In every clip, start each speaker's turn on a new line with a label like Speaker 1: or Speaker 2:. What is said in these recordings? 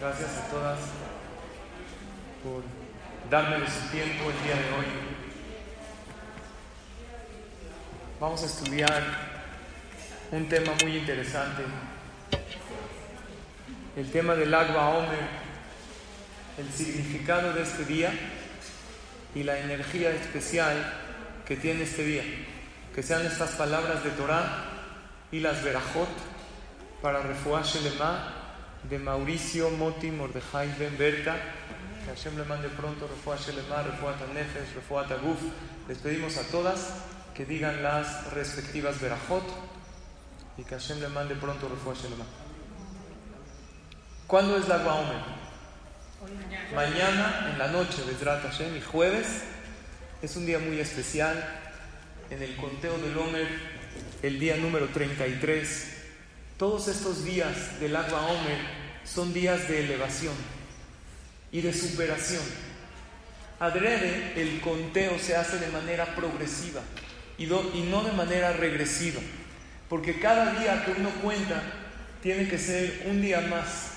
Speaker 1: Gracias a todas por darme su tiempo el día de hoy. Vamos a estudiar un tema muy interesante, el tema del agua Omer, el significado de este día y la energía especial que tiene este día. Que sean estas palabras de Torah y las verajot para Refuah Shelema de Mauricio Moti Mordejai Ben Berta. Que Hashem le mande pronto Refuah Shelema, Refuah Tanefesh, Refuah Taguf. Les pedimos a todas que digan las respectivas Berajot y que Hashem le mande pronto Refuah Shelema. ¿Cuándo es la Guaomer? Mañana en la noche, Bezrat Hashem, y jueves es un día muy especial. En el conteo del Omer, el día número 33 todos estos días del agua Omer son días de elevación y de superación. Adrede, el conteo se hace de manera progresiva y, y no de manera regresiva, porque cada día que uno cuenta tiene que ser un día más.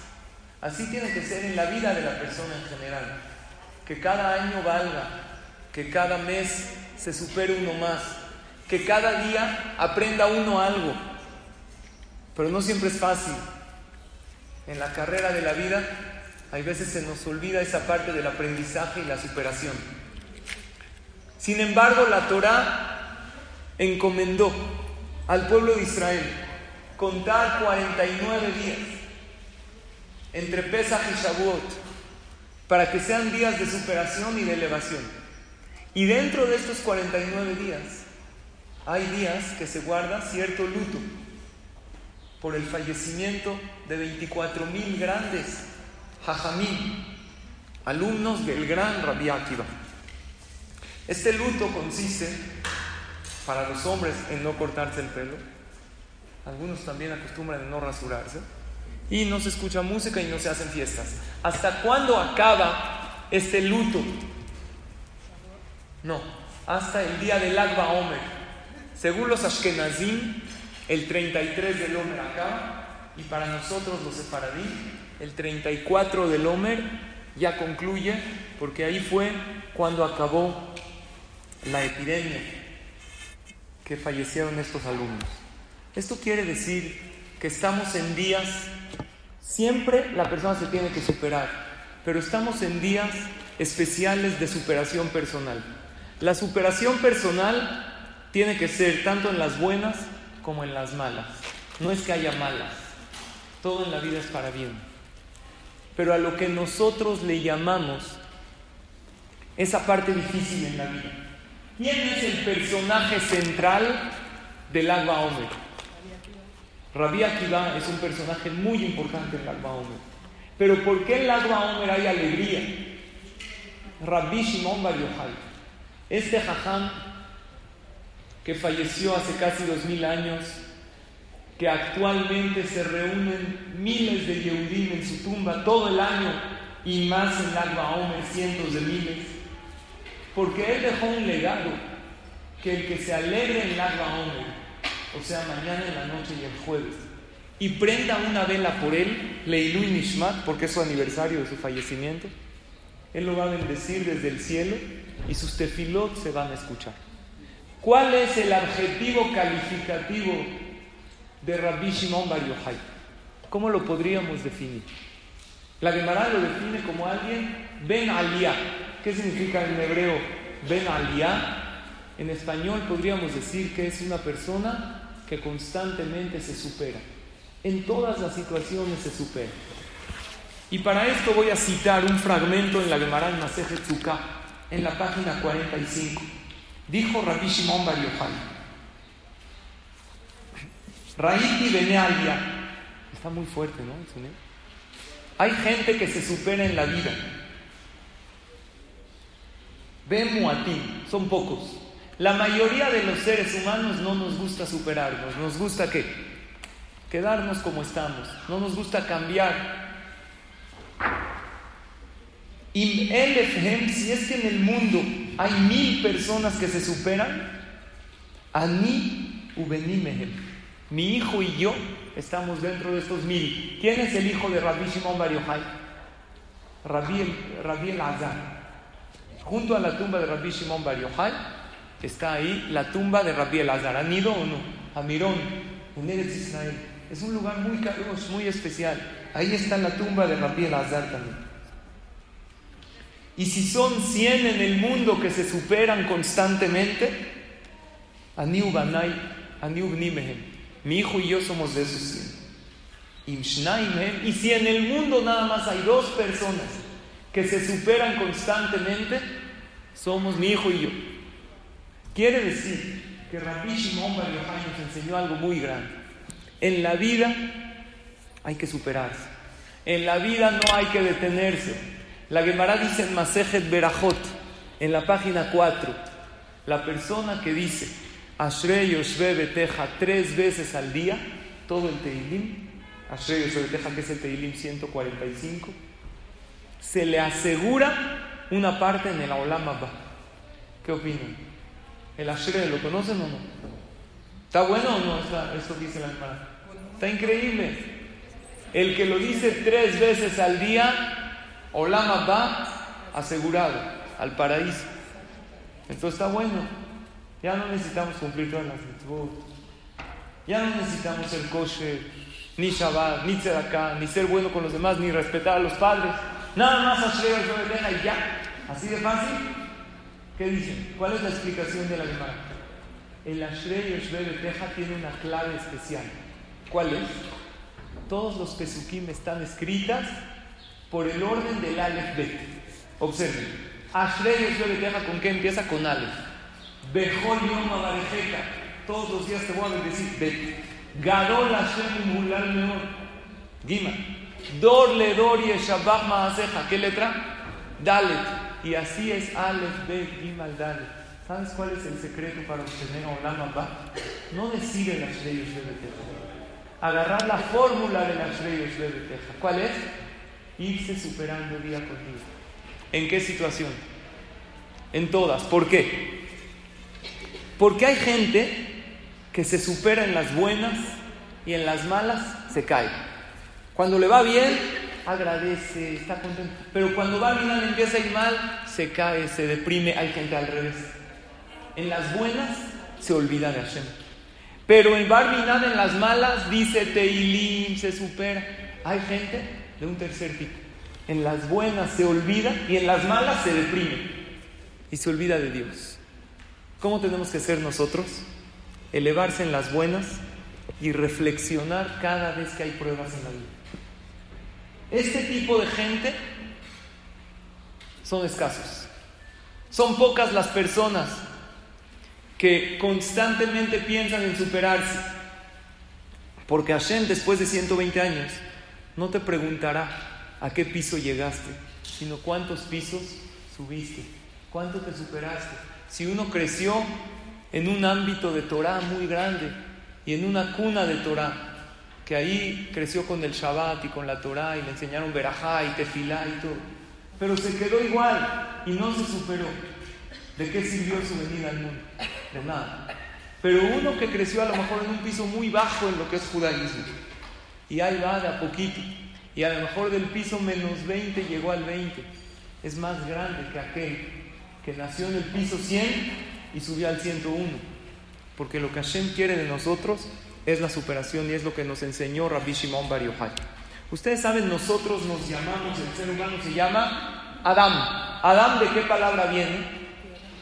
Speaker 1: Así tiene que ser en la vida de la persona en general. Que cada año valga, que cada mes se supere uno más, que cada día aprenda uno algo pero no siempre es fácil. En la carrera de la vida hay veces se nos olvida esa parte del aprendizaje y la superación. Sin embargo, la Torá encomendó al pueblo de Israel contar 49 días entre Pesach y Shavuot para que sean días de superación y de elevación. Y dentro de estos 49 días hay días que se guarda cierto luto por el fallecimiento de 24 mil grandes hajamim, alumnos del gran Rabbi Akiva. Este luto consiste, para los hombres, en no cortarse el pelo. Algunos también acostumbran en no rasurarse. Y no se escucha música y no se hacen fiestas. ¿Hasta cuándo acaba este luto? No, hasta el día del Agba Omer. Según los Ashkenazim, el 33 del Homer acá, y para nosotros los sefaradí, el 34 del Homer ya concluye, porque ahí fue cuando acabó la epidemia que fallecieron estos alumnos. Esto quiere decir que estamos en días, siempre la persona se tiene que superar, pero estamos en días especiales de superación personal. La superación personal tiene que ser tanto en las buenas como en las malas. No es que haya malas, todo en la vida es para bien. Pero a lo que nosotros le llamamos esa parte difícil en la vida. ¿Quién es el personaje central del Agua Omer? Rabbi Akiva es un personaje muy importante en el Agua Omer. Pero ¿por qué en el Agua Omer hay alegría? Rabbi Shimon Bar Yochai, este jajam que falleció hace casi dos mil años, que actualmente se reúnen miles de Yehudim en su tumba todo el año y más en Agua Omer, cientos de miles, porque él dejó un legado que el que se alegre en Agua Omer, o sea, mañana en la noche y el jueves, y prenda una vela por él, Leilu y Nishmat, porque es su aniversario de su fallecimiento, él lo va a bendecir desde el cielo y sus tefilot se van a escuchar. ¿Cuál es el adjetivo calificativo de Rabbi Shimon Bar Yochai? ¿Cómo lo podríamos definir? La Gemara lo define como alguien Ben Aliyah. ¿Qué significa en hebreo Ben Aliyah? En español podríamos decir que es una persona que constantemente se supera. En todas las situaciones se supera. Y para esto voy a citar un fragmento en la Gemara en Masejet en la página 45. Dijo Rabbi Shimon Bar Yochai, Raiti Benealia, Está muy fuerte, ¿no? Hay gente que se supera en la vida. Vemos a ti, son pocos. La mayoría de los seres humanos no nos gusta superarnos, nos gusta qué? Quedarnos como estamos, no nos gusta cambiar. El si es que en el mundo hay mil personas que se superan, Ani Ubenimehem, mi hijo y yo estamos dentro de estos mil. ¿Quién es el hijo de Rabbi Shimon Bar Yochai? Rabbi el, Azar. Junto a la tumba de Rabbi Shimon Bar está ahí la tumba de Rabbi el Azar. ¿Han ido o no? A Mirón, en Eretz Israel. Es un lugar muy caros, muy especial. Ahí está la tumba de Rabbi el Azar también. Y si son 100 en el mundo que se superan constantemente, mi hijo y yo somos de esos 100. Y si en el mundo nada más hay dos personas que se superan constantemente, somos mi hijo y yo. Quiere decir que Rabbi Shimon Bar nos enseñó algo muy grande. En la vida hay que superarse. En la vida no hay que detenerse. La Gemara dice en Masejet Berajot, en la página 4, la persona que dice, Ashrei Yoshve Beteja tres veces al día, todo el Teilim, Ashrei Yoshve Beteja, que es el Teilim 145, se le asegura una parte en el Olam Abba. ¿Qué opinan? ¿El Ashrei lo conocen o no? ¿Está bueno o no esto dice la hermana? Está increíble. El que lo dice tres veces al día, Olam Abba, asegurado, al paraíso. Esto está bueno. Ya no necesitamos cumplir todas las mitzvot. Ya no necesitamos ser kosher, ni Shabbat, ni tzedakah, ni ser bueno con los demás, ni respetar a los padres. Nada más Ashrei y ya. Así de fácil. ¿Qué dicen? ¿Cuál es la explicación de la Gemara? El Ashrei Yoshve tiene una clave especial. ¿Cuál es? Todos los Pesukim están escritas por el orden del Aleph Bet. Observen. Ashrei Yoshve ¿con qué empieza? Con Aleph. Bejol Yom Todos los días te voy a bendecir. Bet. Gadol Hashem Mulal Meor. Gima. Dor le dor Maaseja. ¿Qué letra? Dalet. Y así es Aleph, Bet, Gimal, Dalet. ¿Sabes cuál es el secreto para obtener Olam Abba? No decir el Ashrei Teja. Agarrar la fórmula del Ashrei Teja. ¿Cuál es? Irse superando día por día. ¿En qué situación? En todas. ¿Por qué? Porque hay gente que se supera en las buenas y en las malas se cae. Cuando le va bien, agradece, está contento. Pero cuando va bien, empieza a ir mal, se cae, se deprime. Hay gente al revés. En las buenas se olvida de Hashem. Pero en Barminan, en las malas, dice Teilim, se supera. Hay gente de un tercer tipo. En las buenas se olvida y en las malas se deprime. Y se olvida de Dios. ¿Cómo tenemos que ser nosotros? Elevarse en las buenas y reflexionar cada vez que hay pruebas en la vida. Este tipo de gente son escasos. Son pocas las personas que constantemente piensan en superarse. Porque Hashem, después de 120 años, no te preguntará a qué piso llegaste, sino cuántos pisos subiste, cuánto te superaste. Si uno creció en un ámbito de Torah muy grande y en una cuna de Torah, que ahí creció con el Shabbat y con la Torah y le enseñaron Berajá y Tefilá y todo, pero se quedó igual y no se superó. ¿De qué sirvió su venida al mundo? De nada. Pero uno que creció a lo mejor en un piso muy bajo en lo que es judaísmo, y ahí va de a poquito, y a lo mejor del piso menos 20 llegó al 20, es más grande que aquel que nació en el piso 100 y subió al 101. Porque lo que Hashem quiere de nosotros es la superación y es lo que nos enseñó Rabbi Shimon Bar Yochai. Ustedes saben, nosotros nos llamamos, el ser humano se llama Adam. ¿Adam de qué palabra viene?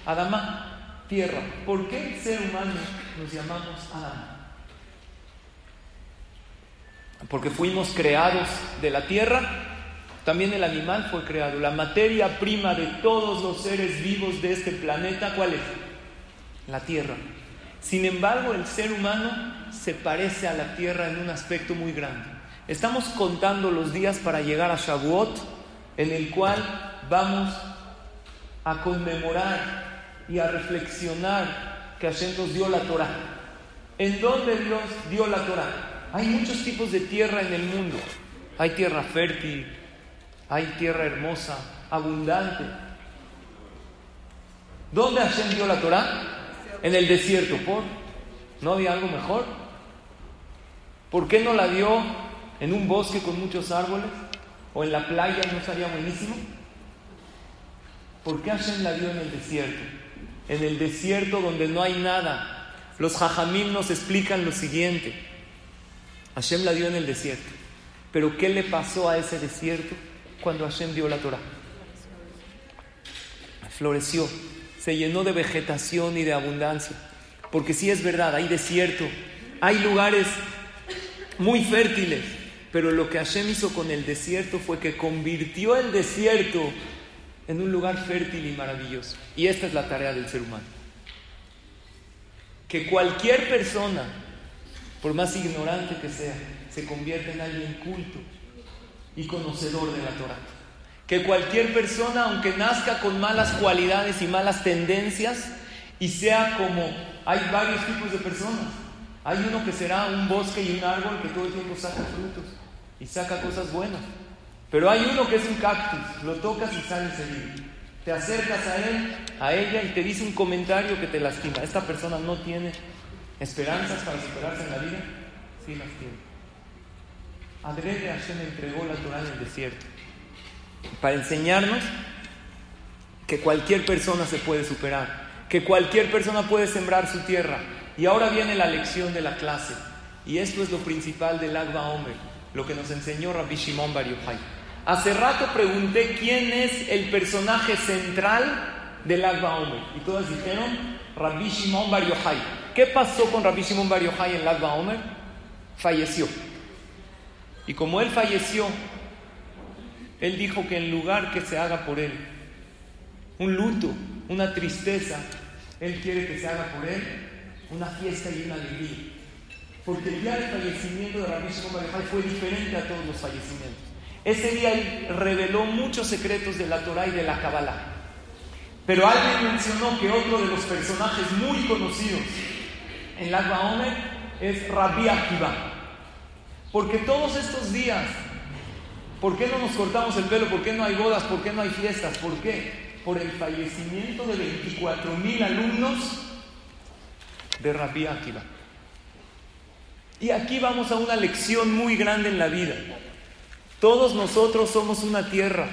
Speaker 1: Adama, tierra. ¿Por qué el ser humano nos llamamos Adam? Porque fuimos creados de la tierra también el animal fue creado. La materia prima de todos los seres vivos de este planeta, ¿cuál es? La tierra. Sin embargo, el ser humano se parece a la tierra en un aspecto muy grande. Estamos contando los días para llegar a Shavuot, en el cual vamos a conmemorar y a reflexionar que Hashem nos dio la Torah. ¿En dónde Dios dio la Torah? Hay muchos tipos de tierra en el mundo. Hay tierra fértil, hay tierra hermosa, abundante. ¿Dónde Hashem dio la Torah? En el desierto. ¿Por? ¿No había algo mejor? ¿Por qué no la dio en un bosque con muchos árboles? ¿O en la playa no sería buenísimo? ¿Por qué Hashem la dio en el desierto? En el desierto donde no hay nada. Los jajamim nos explican lo siguiente. Hashem la dio en el desierto. Pero ¿qué le pasó a ese desierto cuando Hashem dio la Torah? Floreció, se llenó de vegetación y de abundancia. Porque sí es verdad, hay desierto, hay lugares muy fértiles, pero lo que Hashem hizo con el desierto fue que convirtió el desierto en un lugar fértil y maravilloso. Y esta es la tarea del ser humano. Que cualquier persona, por más ignorante que sea, se convierta en alguien culto y conocedor de la Torah. Que cualquier persona, aunque nazca con malas cualidades y malas tendencias, y sea como hay varios tipos de personas. Hay uno que será un bosque y un árbol que todo el tiempo saca frutos y saca cosas buenas. Pero hay uno que es un cactus, lo tocas y sale seguido. Te acercas a él, a ella y te dice un comentario que te lastima. Esta persona no tiene esperanzas para superarse en la vida. Sí las tiene. Adrede Hashem entregó la Torah en el desierto para enseñarnos que cualquier persona se puede superar, que cualquier persona puede sembrar su tierra. Y ahora viene la lección de la clase. Y esto es lo principal del Agba Omer, lo que nos enseñó Rabbi Shimon Bar Yochai. Hace rato pregunté quién es el personaje central del Agba Omer. Y todas dijeron Rabbi Shimon Bar Yochai. ¿Qué pasó con Rabbi Shimon Bar Yochai en el Agba Omer? Falleció. Y como él falleció, él dijo que en lugar que se haga por él un luto, una tristeza, él quiere que se haga por él una fiesta y una alegría. Porque el día del fallecimiento de Rabbi Shimon Bar fue diferente a todos los fallecimientos. Ese día él reveló muchos secretos de la Torah y de la Kabbalah. Pero alguien mencionó que otro de los personajes muy conocidos en la Omer es Rabbi Akiva. Porque todos estos días, ¿por qué no nos cortamos el pelo? ¿Por qué no hay bodas? ¿Por qué no hay fiestas? ¿Por qué? Por el fallecimiento de 24 mil alumnos de Rabbi Akiva. Y aquí vamos a una lección muy grande en la vida. Todos nosotros somos una tierra,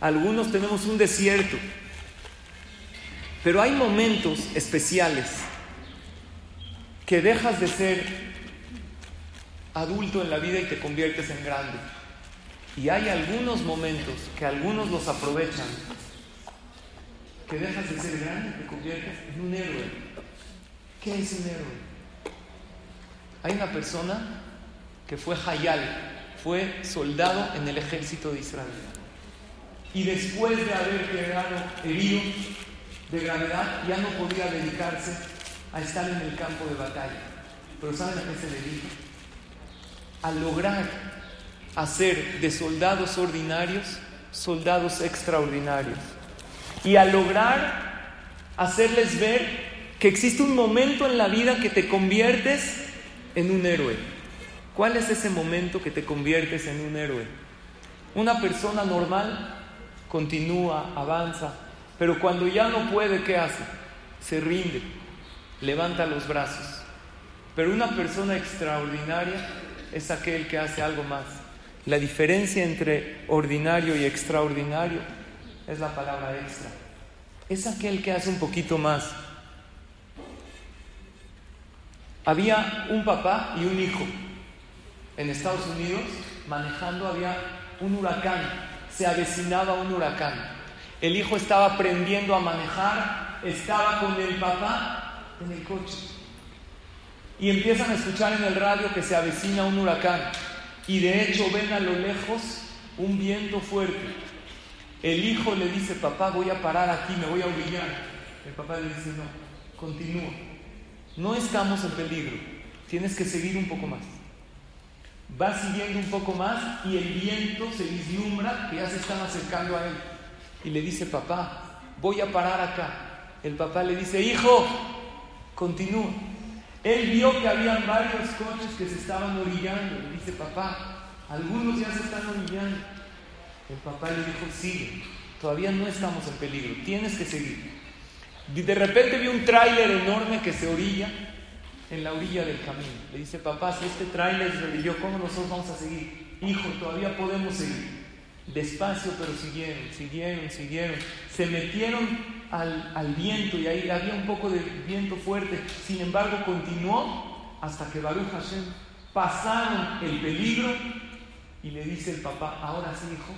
Speaker 1: algunos tenemos un desierto, pero hay momentos especiales que dejas de ser adulto en la vida y te conviertes en grande. Y hay algunos momentos que algunos los aprovechan, que dejas de ser grande y te conviertes en un héroe. ¿Qué es un héroe? Hay una persona que fue Hayal, fue soldado en el ejército de Israel. Y después de haber quedado herido de gravedad, ya no podía dedicarse a estar en el campo de batalla. Pero ¿saben a qué se dedica? A lograr hacer de soldados ordinarios soldados extraordinarios. Y a lograr hacerles ver que existe un momento en la vida que te conviertes en un héroe. ¿Cuál es ese momento que te conviertes en un héroe? Una persona normal continúa, avanza, pero cuando ya no puede, ¿qué hace? Se rinde, levanta los brazos. Pero una persona extraordinaria es aquel que hace algo más. La diferencia entre ordinario y extraordinario es la palabra extra. Es aquel que hace un poquito más. Había un papá y un hijo en Estados Unidos, manejando había un huracán, se avecinaba un huracán. El hijo estaba aprendiendo a manejar, estaba con el papá en el coche. Y empiezan a escuchar en el radio que se avecina un huracán. Y de hecho ven a lo lejos un viento fuerte. El hijo le dice, papá, voy a parar aquí, me voy a orillar. El papá le dice, no, continúa. No estamos en peligro, tienes que seguir un poco más. Va siguiendo un poco más y el viento se vislumbra que ya se están acercando a él. Y le dice, papá, voy a parar acá. El papá le dice, hijo, continúa. Él vio que habían varios coches que se estaban orillando. Le dice, papá, algunos ya se están orillando. El papá le dijo, sigue, todavía no estamos en peligro, tienes que seguir. De repente vi un tráiler enorme que se orilla en la orilla del camino. Le dice, papá, si este tráiler se orilló, ¿cómo nosotros vamos a seguir? Hijo, todavía podemos seguir. Despacio, pero siguieron, siguieron, siguieron. Se metieron al, al, viento y ahí había un poco de viento fuerte. Sin embargo, continuó hasta que Baruch Hashem pasaron el peligro y le dice el papá, ahora sí, hijo,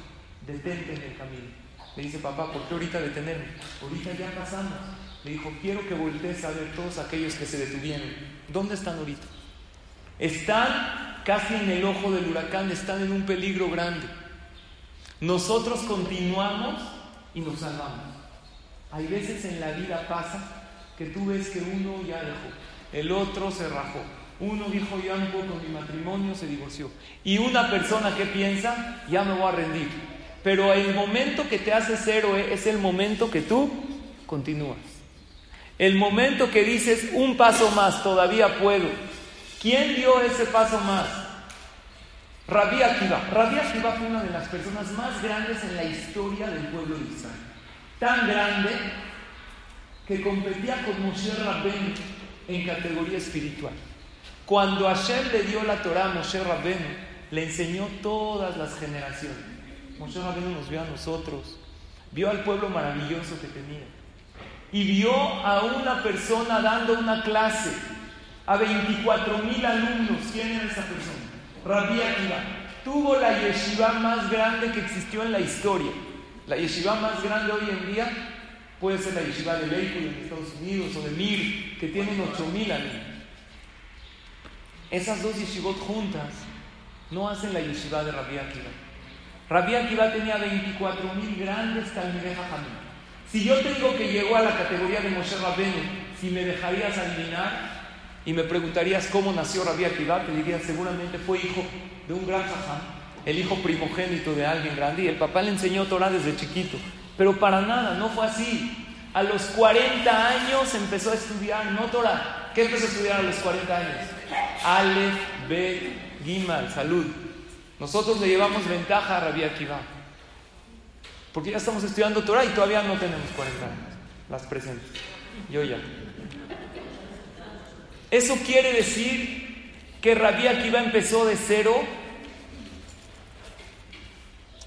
Speaker 1: detente en el camino. Le dice, papá, ¿por qué ahorita detenerme? Ahorita ya pasamos. Le dijo, quiero que voltees a ver todos aquellos que se detuvieron. ¿Dónde están ahorita? Están casi en el ojo del huracán, están en un peligro grande. Nosotros continuamos y nos salvamos. Hay veces en la vida pasa que tú ves que uno ya dejó, el otro se rajó, uno dijo ya no con mi matrimonio, se divorció. Y una persona que piensa, ya me voy a rendir. Pero el momento que te haces héroe es el momento que tú continúas. El momento que dices un paso más, todavía puedo. ¿Quién dio ese paso más? Rabí Akiva. Rabí Akiva fue una de las personas más grandes en la historia del pueblo de Israel. Tan grande que competía con Moshe Rabben en categoría espiritual. Cuando Hashem le dio la Torah a Moshe Rabben, le enseñó todas las generaciones. Moshe Rabben nos vio a nosotros, vio al pueblo maravilloso que tenía y vio a una persona dando una clase a 24 mil alumnos. ¿Quién era esa persona? Rabbi Akiva. Tuvo la yeshiva más grande que existió en la historia. La yeshiva más grande hoy en día puede ser la yeshiva de Lakewood en Estados Unidos o de Mir, que tienen 8 mil alumnos. Esas dos yeshivot juntas no hacen la yeshiva de Rabbi Akiva. Rabbi Akiva tenía 24 mil grandes talmidei Jamín. Si yo te digo que llegó a la categoría de Moshe Rabbeinu, si me dejarías adivinar y me preguntarías cómo nació Rabbi Akiva, te diría seguramente fue hijo de un gran jajam, el hijo primogénito de alguien grande y el papá le enseñó Torah desde chiquito. Pero para nada, no fue así. A los 40 años empezó a estudiar, no Torah. ¿Qué empezó a estudiar a los 40 años? Aleph, Bet, Gimal, salud. Nosotros le llevamos ventaja a Rabbi Akiva. Porque ya estamos estudiando Torah y todavía no tenemos 40 años, las presentes. Yo ya. Eso quiere decir que Rabí Akiva empezó de cero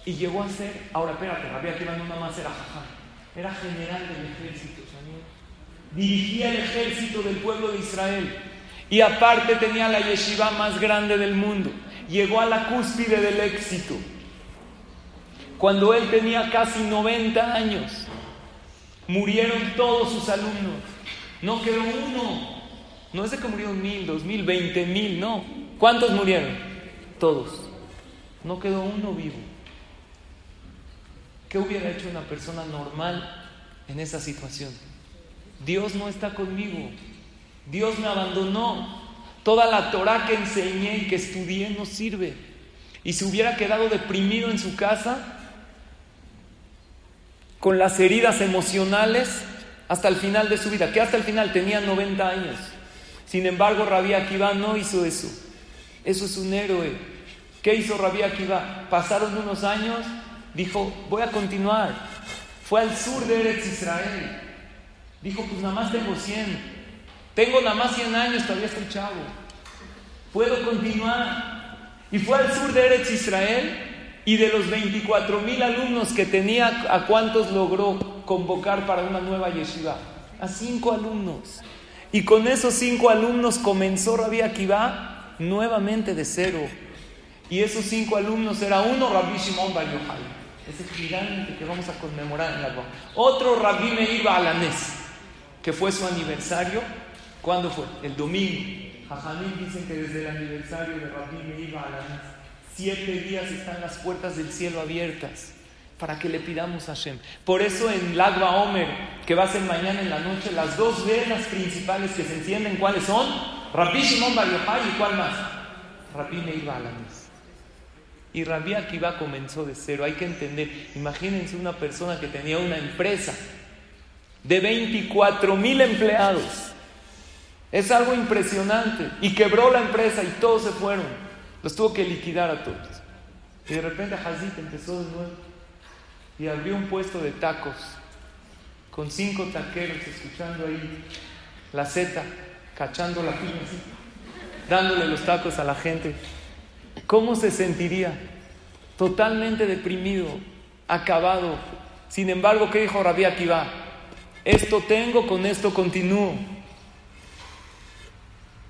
Speaker 1: y llegó a ser. Ahora, espérate, Rabí Akiva no nada más era jajá, era general del ejército, Señor. Dirigía el ejército del pueblo de Israel. Y aparte tenía la yeshiva más grande del mundo. Llegó a la cúspide del éxito cuando él tenía casi 90 años. Murieron todos sus alumnos. No quedó uno. No es de que murieron mil, dos mil, veinte mil, no. ¿Cuántos murieron? Todos. No quedó uno vivo. ¿Qué hubiera hecho una persona normal en esa situación? Dios no está conmigo. Dios me abandonó. Toda la Torah que enseñé y que estudié no sirve. Y si hubiera quedado deprimido en su casa, con las heridas emocionales hasta el final de su vida, que hasta el final tenía 90 años. Sin embargo, Rabí Akiva no hizo eso. Eso es un héroe. ¿Qué hizo Rabí Akiva? Pasaron unos años, dijo, voy a continuar. Fue al sur de Eretz Israel. Dijo, pues nada más tengo 100. Tengo nada más 100 años, todavía estoy chavo. Puedo continuar. Y fue al sur de Eretz Israel y de los 24 mil alumnos que tenía, ¿a cuántos logró convocar para una nueva yeshiva? A cinco alumnos. Y con esos cinco alumnos comenzó Rabbi Akiva nuevamente de cero. Y esos cinco alumnos era uno Rabbi Shimon Bar Yochai, ese gigante que vamos a conmemorar en la Otro Rabbi Meir Balanés, que fue su aniversario. ¿Cuándo fue? El domingo. Jajamín dicen que desde el aniversario de Rabbi Meir Balanés Siete días están las puertas del cielo abiertas para que le pidamos a Hashem. Por eso en Lagba Omer, que va a ser mañana en la noche, las dos velas principales que se encienden, ¿cuáles son? Rabbi Shimon Bar y ¿cuál más? Rabbi Meir Balamis. Y Rabbi Akiva comenzó de cero. Hay que entender, imagínense una persona que tenía una empresa de 24 mil empleados. Es algo impresionante. Y quebró la empresa y todos se fueron. Los tuvo que liquidar a todos. Y de repente Hazit empezó de nuevo. Y abrió un puesto de tacos. Con cinco taqueros escuchando ahí la seta, cachando la piña dándole los tacos a la gente. ¿Cómo se sentiría? Totalmente deprimido, acabado. Sin embargo, ¿qué dijo Rabí Akiva? Esto tengo, con esto continúo.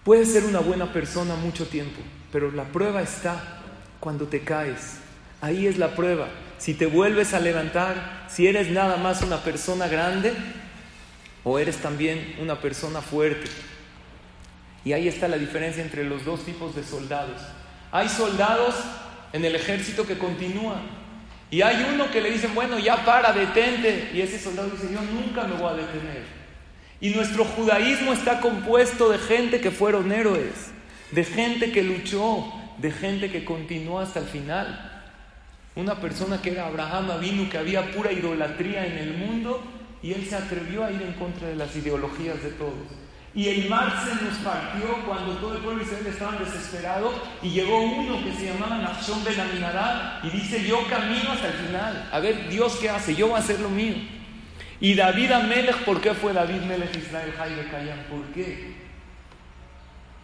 Speaker 1: Puedes ser una buena persona mucho tiempo, pero la prueba está cuando te caes. Ahí es la prueba. Si te vuelves a levantar, si eres nada más una persona grande o eres también una persona fuerte. Y ahí está la diferencia entre los dos tipos de soldados. Hay soldados en el ejército que continúan. Y hay uno que le dicen, bueno, ya para, detente. Y ese soldado dice, yo nunca me voy a detener. Y nuestro judaísmo está compuesto de gente que fueron héroes, de gente que luchó, de gente que continuó hasta el final. Una persona que era Abraham vino que había pura idolatría en el mundo y él se atrevió a ir en contra de las ideologías de todos. Y el mar se nos partió cuando todo el pueblo de Israel estaba desesperado y llegó uno que se llamaba Nachshon Ben Aminadab y dice, yo camino hasta el final. A ver, Dios qué hace, yo voy a hacer lo mío. Y David Amelech, ¿por qué fue David Melech Israel Jaime Kayan? ¿Por qué?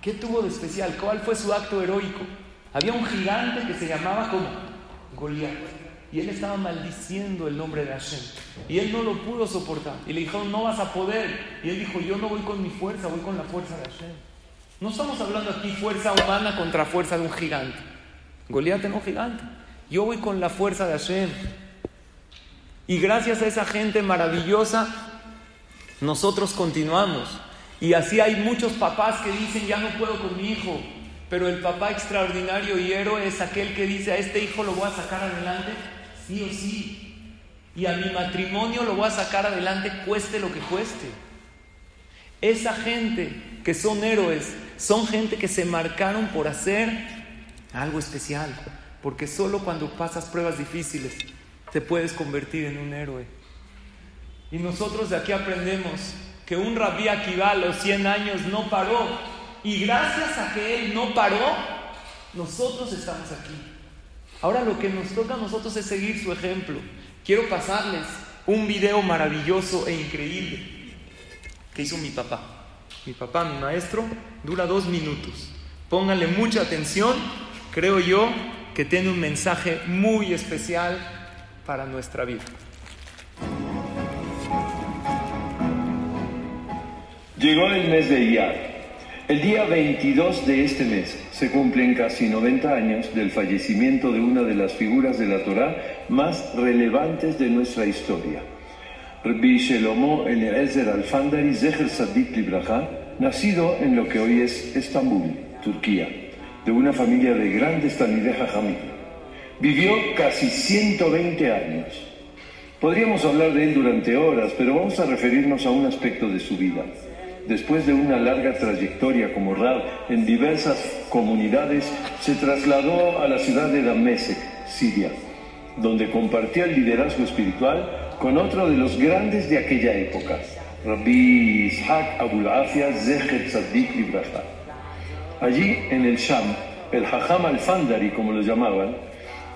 Speaker 1: ¿Qué tuvo de especial? ¿Cuál fue su acto heroico? Había un gigante que se llamaba como Goliat. Y él estaba maldiciendo el nombre de Hashem. Y él no lo pudo soportar. Y le dijo, no vas a poder. Y él dijo, yo no voy con mi fuerza, voy con la fuerza de Hashem. No estamos hablando aquí fuerza humana contra fuerza de un gigante. Goliat un gigante. Yo voy con la fuerza de Hashem. Y gracias a esa gente maravillosa, nosotros continuamos. Y así hay muchos papás que dicen, ya no puedo con mi hijo. Pero el papá extraordinario y héroe es aquel que dice, a este hijo lo voy a sacar adelante, sí o sí. Y a mi matrimonio lo voy a sacar adelante, cueste lo que cueste. Esa gente que son héroes, son gente que se marcaron por hacer algo especial. Porque solo cuando pasas pruebas difíciles, te puedes convertir en un héroe. Y nosotros de aquí aprendemos que un rabí Akiva a los 100 años no paró. Y gracias a que él no paró, nosotros estamos aquí. Ahora lo que nos toca a nosotros es seguir su ejemplo. Quiero pasarles un video maravilloso e increíble que hizo mi papá. Mi papá, mi maestro, dura dos minutos. Pónganle mucha atención. Creo yo que tiene un mensaje muy especial para nuestra vida.
Speaker 2: Llegó el mes de Iyar. El día 22 de este mes se cumplen casi 90 años del fallecimiento de una de las figuras de la Torá más relevantes de nuestra historia. Rabbi Shelomo Eliezer Alfandari Zeher Sadik Libraja, nacido en lo que hoy es Estambul, Turquía, de una familia de grandes Talmideh Jajamim. Vivió casi 120 años. Podríamos hablar de él durante horas, pero vamos a referirnos a un aspecto de su vida. Después de una larga trayectoria como Rab en diversas comunidades, se trasladó a la ciudad de Damesek, Siria, donde compartía el liderazgo espiritual con otro de los grandes de aquella época, Rabbi Ishaq Abulafia Zecher Tzadik Libraja. Allí, en el Sham, el Hajam al-Fandari, como lo llamaban,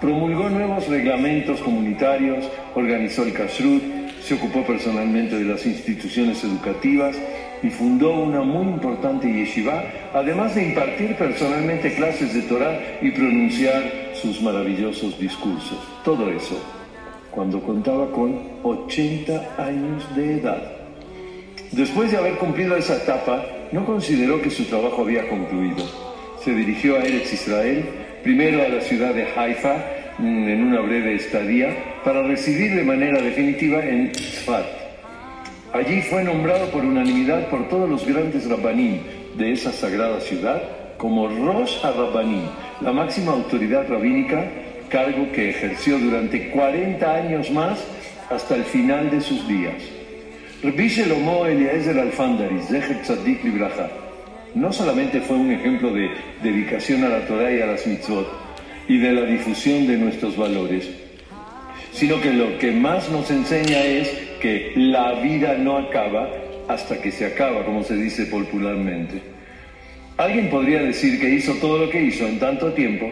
Speaker 2: Promulgó nuevos reglamentos comunitarios, organizó el kashrut, se ocupó personalmente de las instituciones educativas y fundó una muy importante yeshiva, además de impartir personalmente clases de Torah y pronunciar sus maravillosos discursos. Todo eso cuando contaba con 80 años de edad. Después de haber cumplido esa etapa, no consideró que su trabajo había concluido. Se dirigió a Eretz Israel primero a la ciudad de Haifa mm, en una breve estadía para residir de manera definitiva en Tzfat. Allí fue nombrado por unanimidad por todos los grandes rabbanim de esa sagrada ciudad como Rosh HaRabbanim, la máxima autoridad rabínica, cargo que ejerció durante 40 años más hasta el final de sus días. Rabbi Shelomo Eliezer Alfandari, Zecher Tzadik Libraja, no solamente fue un ejemplo de dedicación a la Torah y a las mitzvot y de la difusión de nuestros valores, sino que lo que más nos enseña es que la vida no acaba hasta que se acaba, como se dice popularmente. Alguien podría decir que hizo todo lo que hizo en tanto tiempo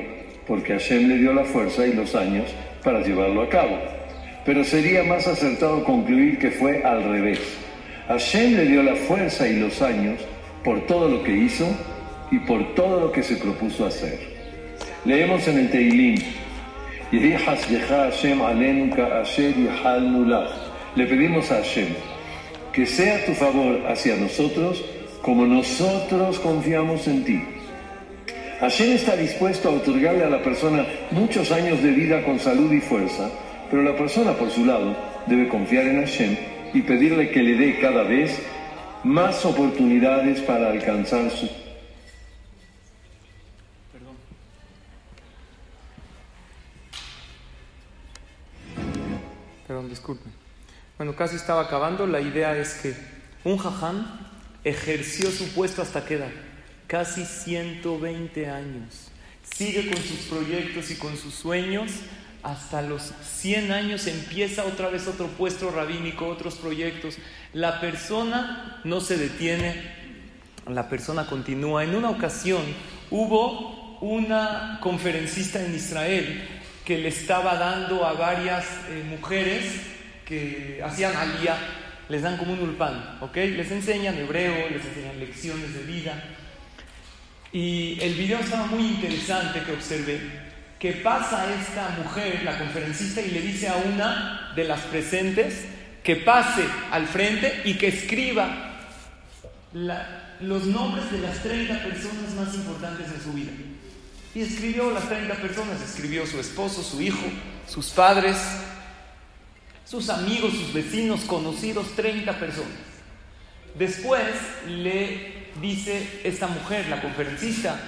Speaker 2: porque Hashem le dio la fuerza y los años para llevarlo a cabo. Pero sería más acertado concluir que fue al revés. Hashem le dio la fuerza y los años por todo lo que hizo y por todo lo que se propuso hacer. Leemos en el Teilim, le pedimos a Hashem que sea tu favor hacia nosotros como nosotros confiamos en ti. Hashem está dispuesto a otorgarle a la persona muchos años de vida con salud y fuerza, pero la persona por su lado debe confiar en Hashem y pedirle que le dé cada vez más oportunidades para alcanzar su...
Speaker 1: Perdón. Disculpe. Bueno, casi estaba acabando. La idea es que un jaján ejerció su puesto hasta qué edad? Casi 120 años. Sigue con sus proyectos y con sus sueños. Hasta los 100 años empieza otra vez otro puesto rabínico, otros proyectos. La persona no se detiene, la persona continúa. En una ocasión hubo una conferencista en Israel que le estaba dando a varias eh, mujeres que hacían alía, les dan como un ulpan, ¿ok? Les enseñan hebreo, les enseñan lecciones de vida. Y el video estaba muy interesante que observé, que pasa esta mujer, la conferencista, y le dice a una de las presentes que pase al frente y que escriba los nombres de las 30 personas más importantes de su vida. Y escribió las 30 personas, escribió su esposo, su hijo, sus padres, sus amigos, sus vecinos, conocidos, 30 personas. Después le dice esta mujer, la conferencista,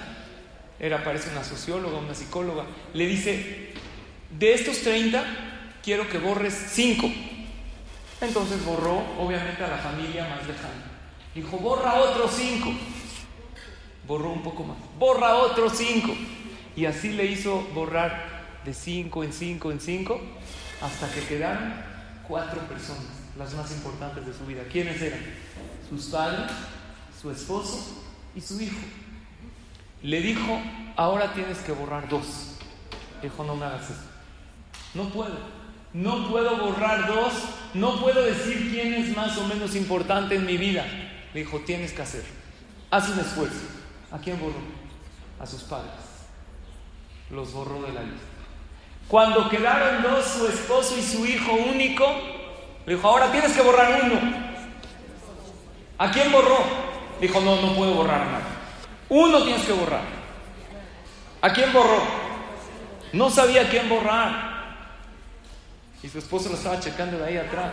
Speaker 1: era parece una socióloga, una psicóloga, le dice, de estos 30 quiero que borres 5. Entonces borró obviamente a la familia más lejana. Dijo, borra otros 5. Borró un poco más. Borra otros 5. Y así le hizo borrar de 5 en 5 en 5 hasta que quedaron cuatro personas, las más importantes de su vida. ¿Quiénes eran? Sus padres, su esposo y su hijo. Le dijo, ahora tienes que borrar dos. Dijo, no me hagas eso. No puedo. No puedo borrar dos. No puedo decir quién es más o menos importante en mi vida. Le dijo, tienes que hacer. Haz un esfuerzo. ¿A quién borró? A sus padres. Los borró de la lista. Cuando quedaron dos, su esposo y su hijo único, le dijo, ahora tienes que borrar uno. ¿A quién borró? Dijo, no, no puedo borrar nada. Uno tienes que borrar. ¿A quién borró? No sabía quién borrar. Y su esposo lo estaba checando de ahí atrás.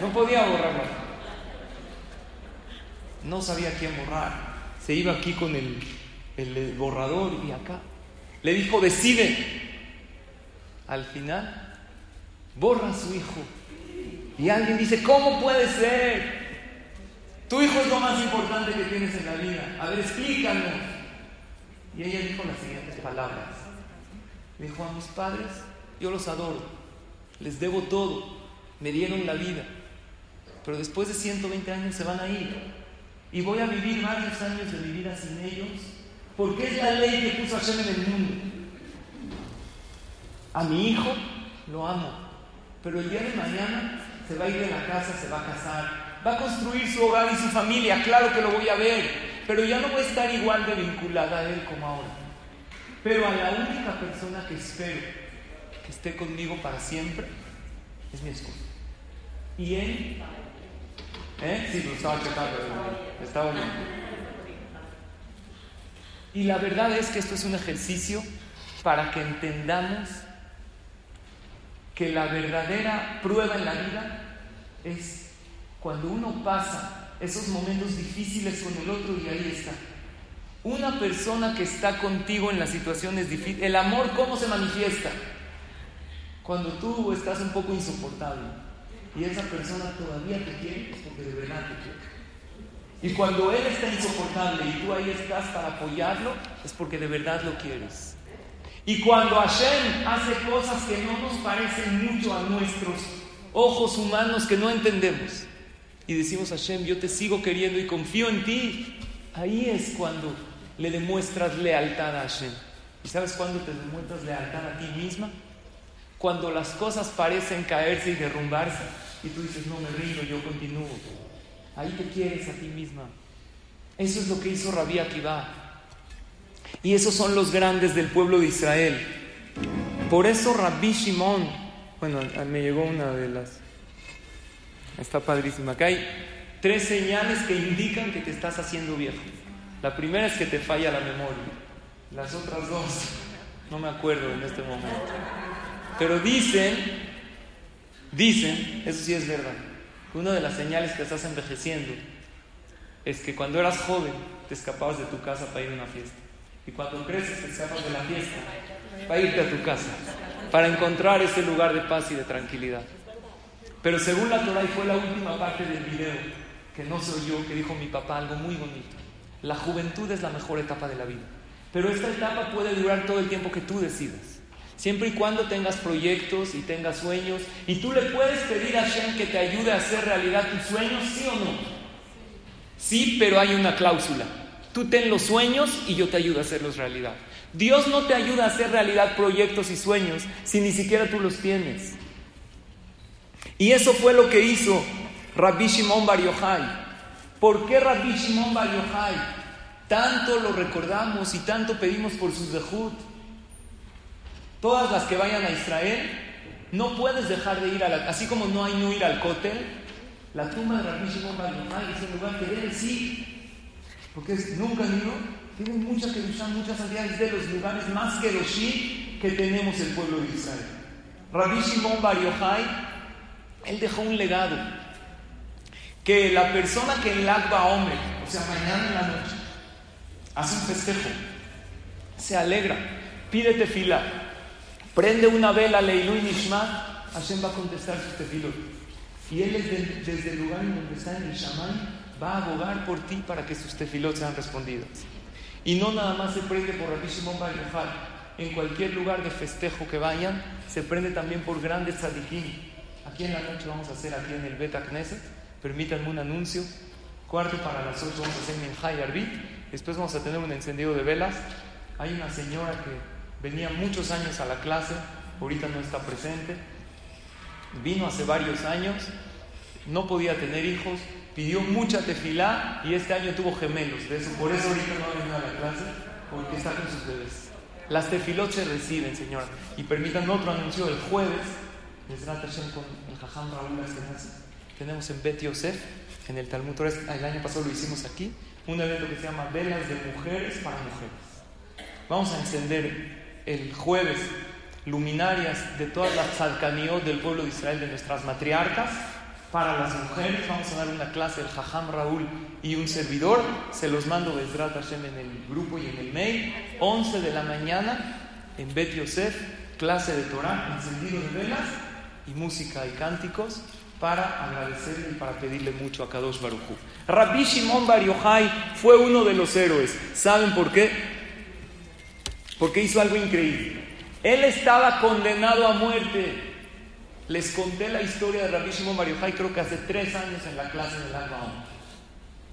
Speaker 1: No podía borrarlo. No sabía quién borrar. Se iba aquí con el, el borrador y acá. Le dijo, decide al final borra a su hijo. Y alguien dice, ¿cómo puede ser? Tu hijo es lo más importante que tienes en la vida. A ver, explícanos. Y ella dijo las siguientes palabras. Dijo a mis padres, yo los adoro, les debo todo, me dieron la vida, pero después de 120 años se van a ir y voy a vivir varios años de mi vida sin ellos, porque es la ley que puso Hashem en el mundo. A mi hijo lo amo, pero el día de mañana se va a ir de la casa, se va a casar, va a construir su hogar y su familia, claro que lo voy a ver, pero ya no voy a estar igual de vinculada a él como ahora. Pero a la única persona que espero que esté conmigo para siempre es mi esposo. Y él, ¿eh? Sí, lo estaba checando, estaba bien. Y la verdad es que esto es un ejercicio para que entendamos que la verdadera prueba en la vida es cuando uno pasa esos momentos difíciles con el otro y ahí está. Una persona que está contigo en las situaciones difíciles, el amor cómo se manifiesta? Cuando tú estás un poco insoportable y esa persona todavía te quiere, es porque de verdad te quiere. Y cuando Él está insoportable y tú ahí estás para apoyarlo, es porque de verdad lo quieres. Y cuando Hashem hace cosas que no nos parecen mucho a nuestros ojos humanos que no entendemos, y decimos Hashem, yo te sigo queriendo y confío en ti, ahí es cuando le demuestras lealtad a Hashem. ¿Y sabes cuándo te demuestras lealtad a ti misma? Cuando las cosas parecen caerse y derrumbarse y tú dices, no me rindo, yo continúo. Ahí te quieres a ti misma. Eso es lo que hizo Rabí Akiva. Y esos son los grandes del pueblo de Israel. Por eso Rabbi Shimon, bueno, me llegó una de las, está padrísima, que hay tres señales que indican que te estás haciendo viejo. La primera es que te falla la memoria. Las otras dos, no me acuerdo en este momento. Pero dicen, dicen, eso sí es verdad, que una de las señales que estás envejeciendo es que cuando eras joven te escapabas de tu casa para ir a una fiesta. Y cuando creces te escapas de la fiesta para irte a tu casa, para encontrar ese lugar de paz y de tranquilidad. Pero según la Torah, y fue la última parte del video, que no soy yo, que dijo mi papá algo muy bonito. La juventud es la mejor etapa de la vida. Pero esta etapa puede durar todo el tiempo que tú decidas. Siempre y cuando tengas proyectos y tengas sueños. Y tú le puedes pedir a Shem que te ayude a hacer realidad tus sueños, sí o no. Sí, pero hay una cláusula. Tú ten los sueños y yo te ayudo a hacerlos realidad. Dios no te ayuda a hacer realidad proyectos y sueños si ni siquiera tú los tienes. Y eso fue lo que hizo Rabbi Shimon Bar Yochai. ¿Por qué Rabbi Shimon Bar Yochai? Tanto lo recordamos y tanto pedimos por sus dejud. Todas las que vayan a Israel, no puedes dejar de ir a la... Así como no hay no ir al cótel, la tumba de Rabbi Shimon Bar Yochai es el lugar que debes ir. Porque nunca han ido, tienen mucha que luchar, muchas santidades de los lugares más que kedoshim que tenemos el pueblo de Israel. Rabbi Shimon Bar Yochai, él dejó un legado. Que la persona que en Lagba Omer, o sea, mañana en la noche, hace un festejo, se alegra, pide fila Prende una vela, Leilu y Nishma, Hashem va a contestar sus tefilot. Y él desde, el lugar en donde está en el Shaman va a abogar por ti para que sus tefilot sean respondidos. Y no nada más se prende por Rabbi Shimon Bar En cualquier lugar de festejo que vayan, se prende también por grandes tzadikim. Aquí en la noche vamos a hacer, aquí en el Beta Knesset, permítanme un anuncio. Cuarto para las ocho vamos a hacer Minjay Arbit. Después vamos a tener un encendido de velas. Hay una señora que venía muchos años a la clase, ahorita no está presente, vino hace varios años, no podía tener hijos, pidió mucha tefilá y este año tuvo gemelos, de eso, por eso ahorita no ha venido a la clase, porque está con sus bebés. Las tefilot se reciben, señora, y permítanme otro anuncio el jueves, con el Jajam Raúl tenemos en Bet Yosef, en el Talmud el año pasado lo hicimos aquí, un evento que se llama Velas de Mujeres para Mujeres. Vamos a encender el jueves luminarias de todas las tzadkaniot del pueblo de Israel, de nuestras matriarcas. Para las mujeres vamos a dar una clase, el Jajam Raúl y un servidor. Se los mando Bezrat Hashem en el grupo y en el mail. 11 de la mañana en Bet Yosef, clase de Torah, encendido de velas y música y cánticos para agradecerle y para pedirle mucho a Kadosh Baruchu. Rabbi Shimon Bar Yochai fue uno de los héroes. ¿Saben por qué? porque hizo algo increíble. Él estaba condenado a muerte. Les conté la historia de Rabbi Shimon Bar creo que hace tres años en la clase del Alma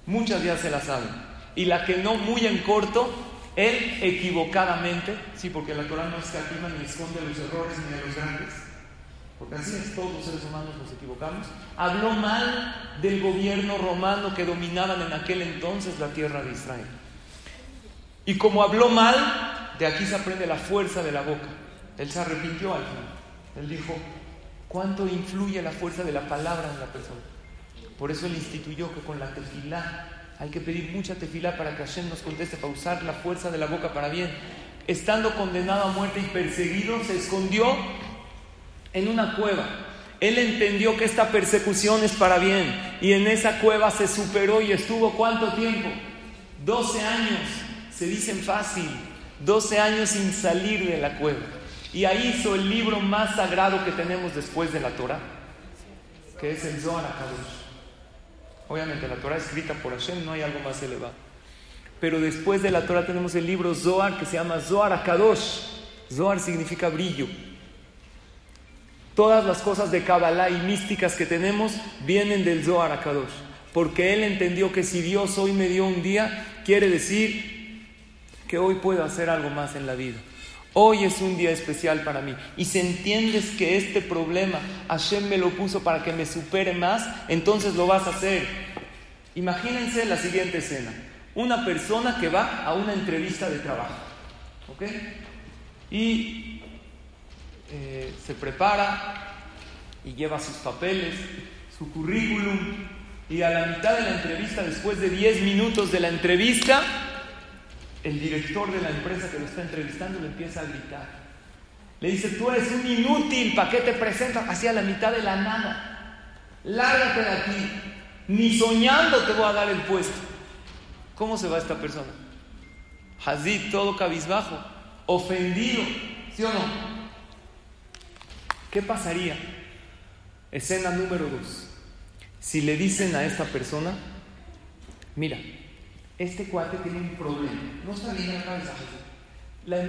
Speaker 1: Muchas ya se la saben. Y la que no muy en corto, él equivocadamente, sí, porque la Torah no escatima ni esconde los errores ni los grandes, porque así es, todos los seres humanos nos equivocamos, habló mal del gobierno romano que dominaban en aquel entonces la tierra de Israel. Y como habló mal, de aquí se aprende la fuerza de la boca. Él se arrepintió al final. Él dijo, ¿cuánto influye la fuerza de la palabra en la persona? Por eso él instituyó que con la tefilá hay que pedir mucha tefilá para que Hashem nos conteste, para usar la fuerza de la boca para bien. Estando condenado a muerte y perseguido, se escondió en una cueva. Él entendió que esta persecución es para bien y en esa cueva se superó y estuvo cuánto tiempo? 12 años. Se dicen fácil, 12 años sin salir de la cueva. Y ahí hizo el libro más sagrado que tenemos después de la Torah, que es el Zohar HaKadosh. Obviamente la Torah escrita por Hashem no hay algo más elevado. Pero después de la Torah tenemos el libro Zohar que se llama Zohar Akadosh. Zohar significa brillo. Todas las cosas de Kabbalah y místicas que tenemos vienen del Zohar Akadosh. Porque él entendió que si Dios hoy me dio un día, quiere decir que hoy puedo hacer algo más en la vida. Hoy es un día especial para mí. Y si entiendes que este problema Hashem me lo puso para que me supere más, entonces lo vas a hacer. Imagínense la siguiente escena. Una persona que va a una entrevista de trabajo. ¿Ok? Y eh, se prepara y lleva sus papeles, su currículum. Y a la mitad de la entrevista, después de 10 minutos de la entrevista, el director de la empresa que lo está entrevistando le empieza a gritar. Le dice, tú eres un inútil, ¿para qué te presentas hacia la mitad de la nada? Lárgate de aquí, ni soñando te voy a dar el puesto. ¿Cómo se va esta persona? Hazid, todo cabizbajo, ofendido, ¿sí o no? ¿Qué pasaría? Escena número dos. Si le dicen a esta persona, mira, este cuate tiene un problema. No está bien la cabeza.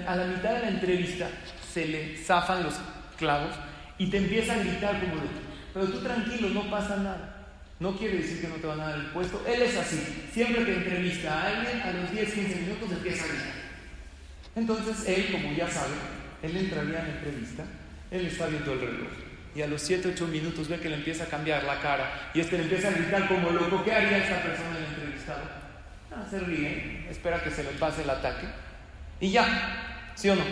Speaker 1: a la mitad de la entrevista se le zafan los clavos y te empieza a gritar como de, pero tú tranquilo, no pasa nada. No quiere decir que no te van a dar el puesto. Él es así. Siempre que entrevista a alguien, a los 10, 15 minutos empieza a gritar. Entonces él, como ya sabe, él entraría en la entrevista, él está viendo el reloj. Y a los 7, 8 minutos ve que le empieza a cambiar la cara y este le empieza a gritar como loco. ¿Qué haría esta persona en el entrevistado? Ah, se ríe, espera que se le pase el ataque y ya, ¿sí o no?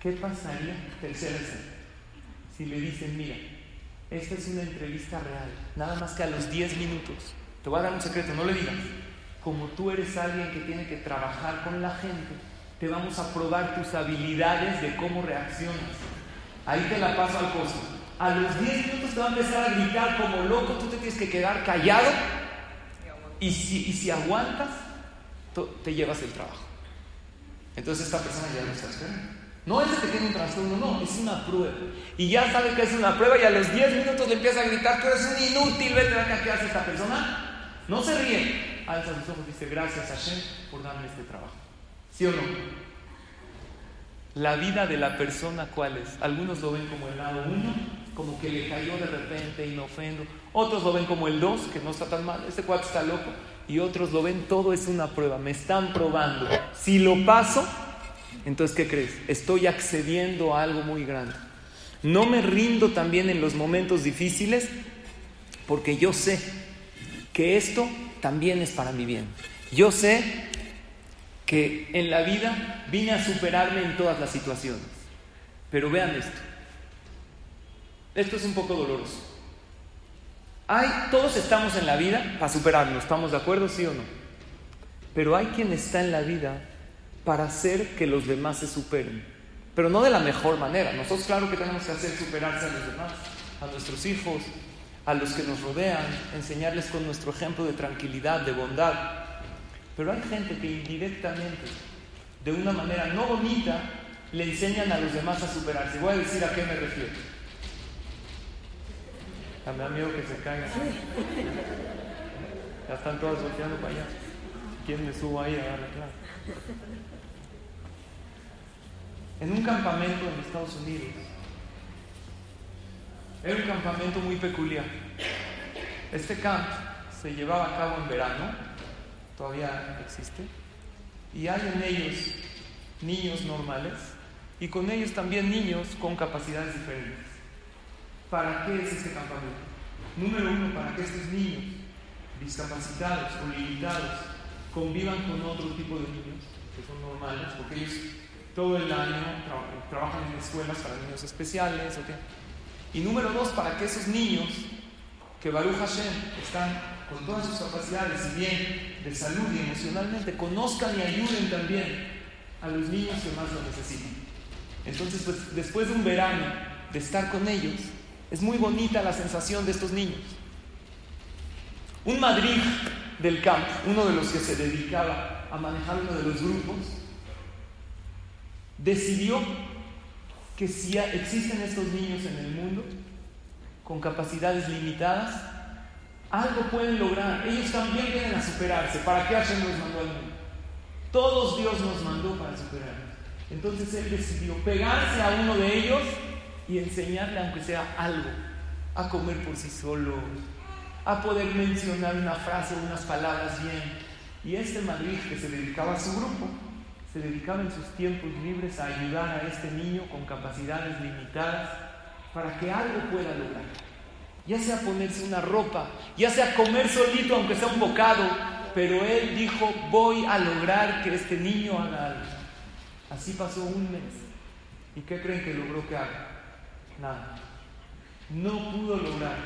Speaker 1: ¿Qué pasaría, tercera si le dicen, mira, esta es una entrevista real, nada más que a los 10 minutos, te voy a dar un secreto, no le digas, como tú eres alguien que tiene que trabajar con la gente, te vamos a probar tus habilidades de cómo reaccionas. Ahí te la paso al costo. A los 10 minutos te va a empezar a gritar como loco, tú te tienes que quedar callado y si, si aguantas, te llevas el trabajo. Entonces esta persona ya no está esperando. No es que tiene un trastorno, no, es una prueba. Y ya sabe que es una prueba y a los 10 minutos le empieza a gritar, tú eres un inútil, vete acá, ¿qué hace esta persona? No se ríe. Alza sus ojos y dice, gracias a Hashem por darme este trabajo. ¿Sí o no? La vida de la persona, ¿cuál es? Algunos lo ven como el lado uno, como que le cayó de repente y no ofendo. Otros lo ven como el 2, que no está tan mal, este cuate está loco. Y otros lo ven, todo es una prueba, me están probando. Si lo paso, entonces, ¿qué crees? Estoy accediendo a algo muy grande. No me rindo también en los momentos difíciles, porque yo sé que esto también es para mi bien. Yo sé que en la vida vine a superarme en todas las situaciones. Pero vean esto. Esto es un poco doloroso. Hay, todos estamos en la vida para superarnos, ¿estamos de acuerdo, sí o no? Pero hay quien está en la vida para hacer que los demás se superen, pero no de la mejor manera. Nosotros claro que tenemos que hacer superarse a los demás, a nuestros hijos, a los que nos rodean, enseñarles con nuestro ejemplo de tranquilidad, de bondad. Pero hay gente que indirectamente, de una manera no bonita, le enseñan a los demás a superarse. Voy a decir a qué me refiero. Me da miedo que se caigan. Ya están todos volteando para allá. ¿Quién me subo ahí a darle clase? En un campamento en Estados Unidos. Era un campamento muy peculiar. Este camp se llevaba a cabo en verano, todavía existe, y hay en ellos niños normales y con ellos también niños con capacidades diferentes. ¿Para qué es este campamento? Número uno, para que estos niños discapacitados o limitados convivan con otro tipo de niños que son normales, porque ellos todo el año trabajan en escuelas para niños especiales. Y número dos, para que esos niños que Baruch Hashem están con todas sus capacidades y bien de salud y emocionalmente, conozcan y ayuden también a los niños que más lo necesitan. Entonces, pues después de un verano de estar con ellos, es muy bonita la sensación de estos niños. Un Madrid del campo, uno de los que se dedicaba a manejar uno de los grupos, decidió que si existen estos niños en el mundo con capacidades limitadas, algo pueden lograr. Ellos también vienen a superarse. ¿Para qué Hashem los mandó al mundo? Todos Dios nos mandó para superarnos. Entonces él decidió pegarse a uno de ellos y enseñarle, aunque sea algo, a comer por sí solo, a poder mencionar una frase o unas palabras bien. Y este Madrid que se dedicaba a su grupo, se dedicaba en sus tiempos libres a ayudar a este niño con capacidades limitadas para que algo pueda lograr. Ya sea ponerse una ropa, ya sea comer solito aunque sea un bocado, pero él dijo, voy a lograr que este niño haga algo. Así pasó un mes. ¿Y qué creen que logró que haga? Nada. No pudo lograr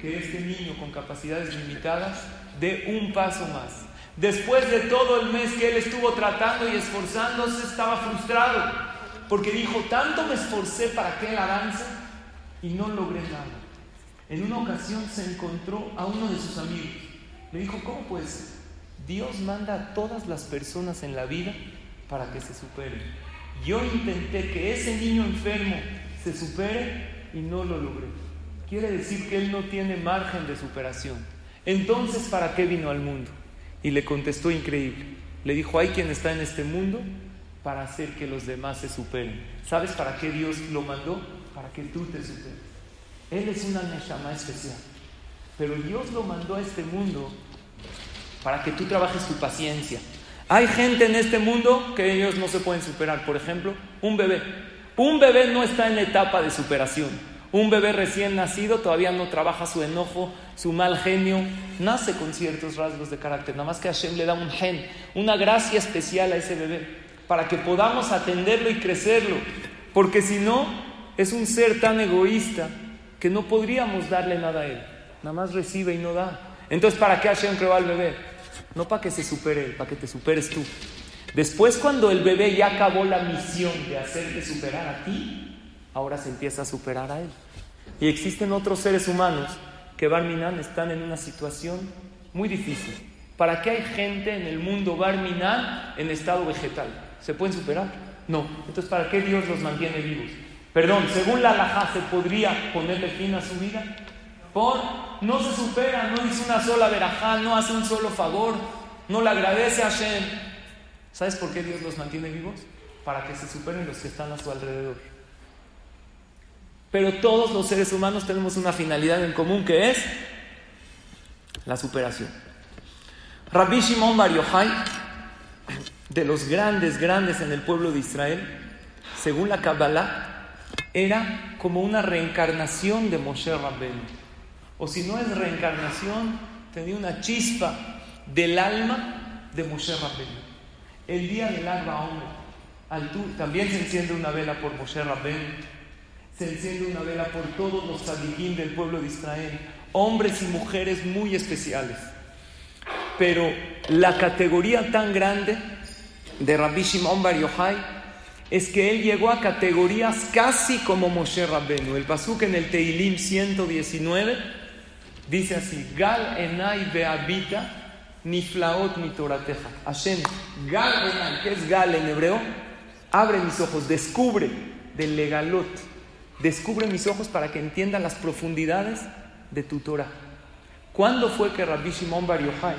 Speaker 1: que este niño con capacidades limitadas dé un paso más. Después de todo el mes que él estuvo tratando y esforzándose, estaba frustrado, porque dijo, tanto me esforcé para que él avance y no logré nada. En una ocasión se encontró a uno de sus amigos. Le dijo, ¿cómo puede ser? Dios manda a todas las personas en la vida para que se superen. Yo intenté que ese niño enfermo se supere y no lo logré. Quiere decir que él no tiene margen de superación. Entonces, ¿para qué vino al mundo? Y le contestó increíble. Le dijo, hay quien está en este mundo para hacer que los demás se superen. ¿Sabes para qué Dios lo mandó? Para que tú te superes. Él es una Neshama especial. Pero Dios lo mandó a este mundo para que tú trabajes tu paciencia. Hay gente en este mundo que ellos no se pueden superar. Por ejemplo, un bebé. Un bebé no está en la etapa de superación. Un bebé recién nacido todavía no trabaja su enojo, su mal genio, nace con ciertos rasgos de carácter. Nada más que Hashem le da un gen, una gracia especial a ese bebé, para que podamos atenderlo y crecerlo. Porque si no, es un ser tan egoísta que no podríamos darle nada a él. Nada más recibe y no da. Entonces, ¿para qué Hashem creó al bebé? No para que se supere para que te superes tú. Después, cuando el bebé ya acabó la misión de hacerte superar a ti, ahora se empieza a superar a él. Y existen otros seres humanos que Barminan están en una situación muy difícil. ¿Para qué hay gente en el mundo Barminan en estado vegetal? ¿Se pueden superar? No. Entonces, ¿para qué Dios los mantiene vivos? Perdón, según la alajá, ¿se podría ponerle fin a su vida? Por no se supera, no hizo una sola verajá, no hace un solo favor, no le agradece a Hashem. ¿Sabes por qué Dios los mantiene vivos? Para que se superen los que están a su alrededor. Pero todos los seres humanos tenemos una finalidad en común que es la superación. Rabbi Shimon Bar Yochai, de los grandes, grandes en el pueblo de Israel, según la Kabbalah, era como una reencarnación de Moshe Rabbenu. O si no es reencarnación, tenía una chispa del alma de Moshe Rabbenu. El día del Agba Omer, también se enciende una vela por Moshe Rabbenu se enciende una vela por todos los tzadikim del pueblo de Israel, hombres y mujeres muy especiales. Pero la categoría tan grande de Rabbi Shimon Bar Yochai es que él llegó a categorías casi como Moshe Rabbenu. El pasuk en el Teilim 119 dice así: Gal enai beabita niflaot mitorateja. Hashem, Gal enai, que es Gal en hebreo, abre mis ojos, descubre del legalot Descubre mis ojos para que entienda las profundidades de tu Torah. ¿Cuándo fue que Rabbi Shimon Bar Yochai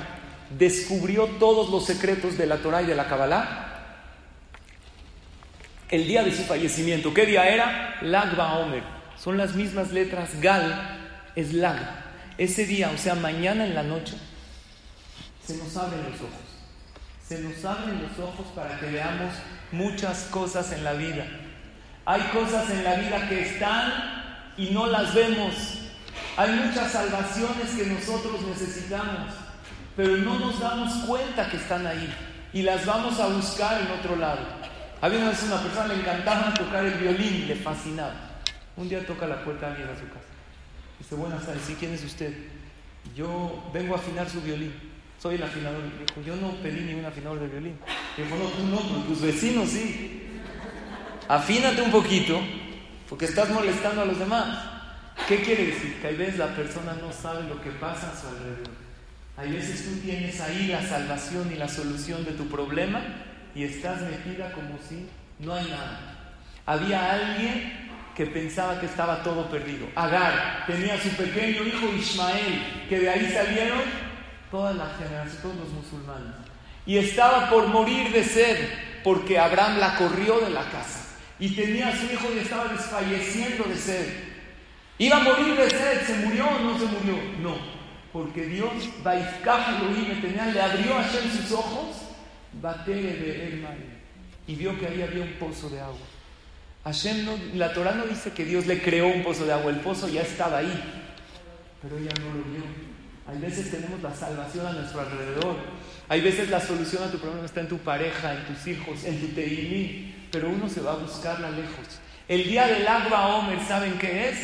Speaker 1: descubrió todos los secretos de la Torah y de la Kabbalah? El día de su fallecimiento. ¿Qué día era? Lag Omer. Son las mismas letras. Gal es Lag. Ese día, o sea, mañana en la noche, se nos abren los ojos. Se nos abren los ojos para que veamos muchas cosas en la vida hay cosas en la vida que están y no las vemos. Hay muchas salvaciones que nosotros necesitamos, pero no nos damos cuenta que están ahí y las vamos a buscar en otro lado. Había una vez una persona le encantaba tocar el violín, le fascinaba. Un día toca la puerta a alguien a su casa. Dice, buenas tardes, ¿sí quién es usted? Yo vengo a afinar su violín. Soy el afinador. Dijo, yo no pedí ningún afinador de violín. Dijo, no, tú no, pero tus vecinos sí afínate un poquito porque estás molestando a los demás. ¿Qué quiere decir? Que hay veces la persona no sabe lo que pasa a su alrededor. Hay veces tú tienes ahí la salvación y la solución de tu problema y estás metida como si no hay nada. Había alguien que pensaba que estaba todo perdido. Agar tenía su pequeño hijo Ismael, que de ahí salieron todas las generaciones, todos los musulmanes. Y estaba por morir de sed, porque Abraham la corrió de la casa. Y tenía a su hijo y estaba desfalleciendo de sed. Iba a morir de sed, ¿se murió o no se murió? No, porque Dios, tenía, le abrió a en sus ojos, de él y vio que ahí había un pozo de agua. Hashem no, la Torah no dice que Dios le creó un pozo de agua, el pozo ya estaba ahí, pero ella no lo vio. Hay veces tenemos la salvación a nuestro alrededor. Hay veces la solución a tu problema está en tu pareja, en tus hijos, en tu teilí, pero uno se va a buscarla lejos. El día del Agua Omer, ¿saben qué es?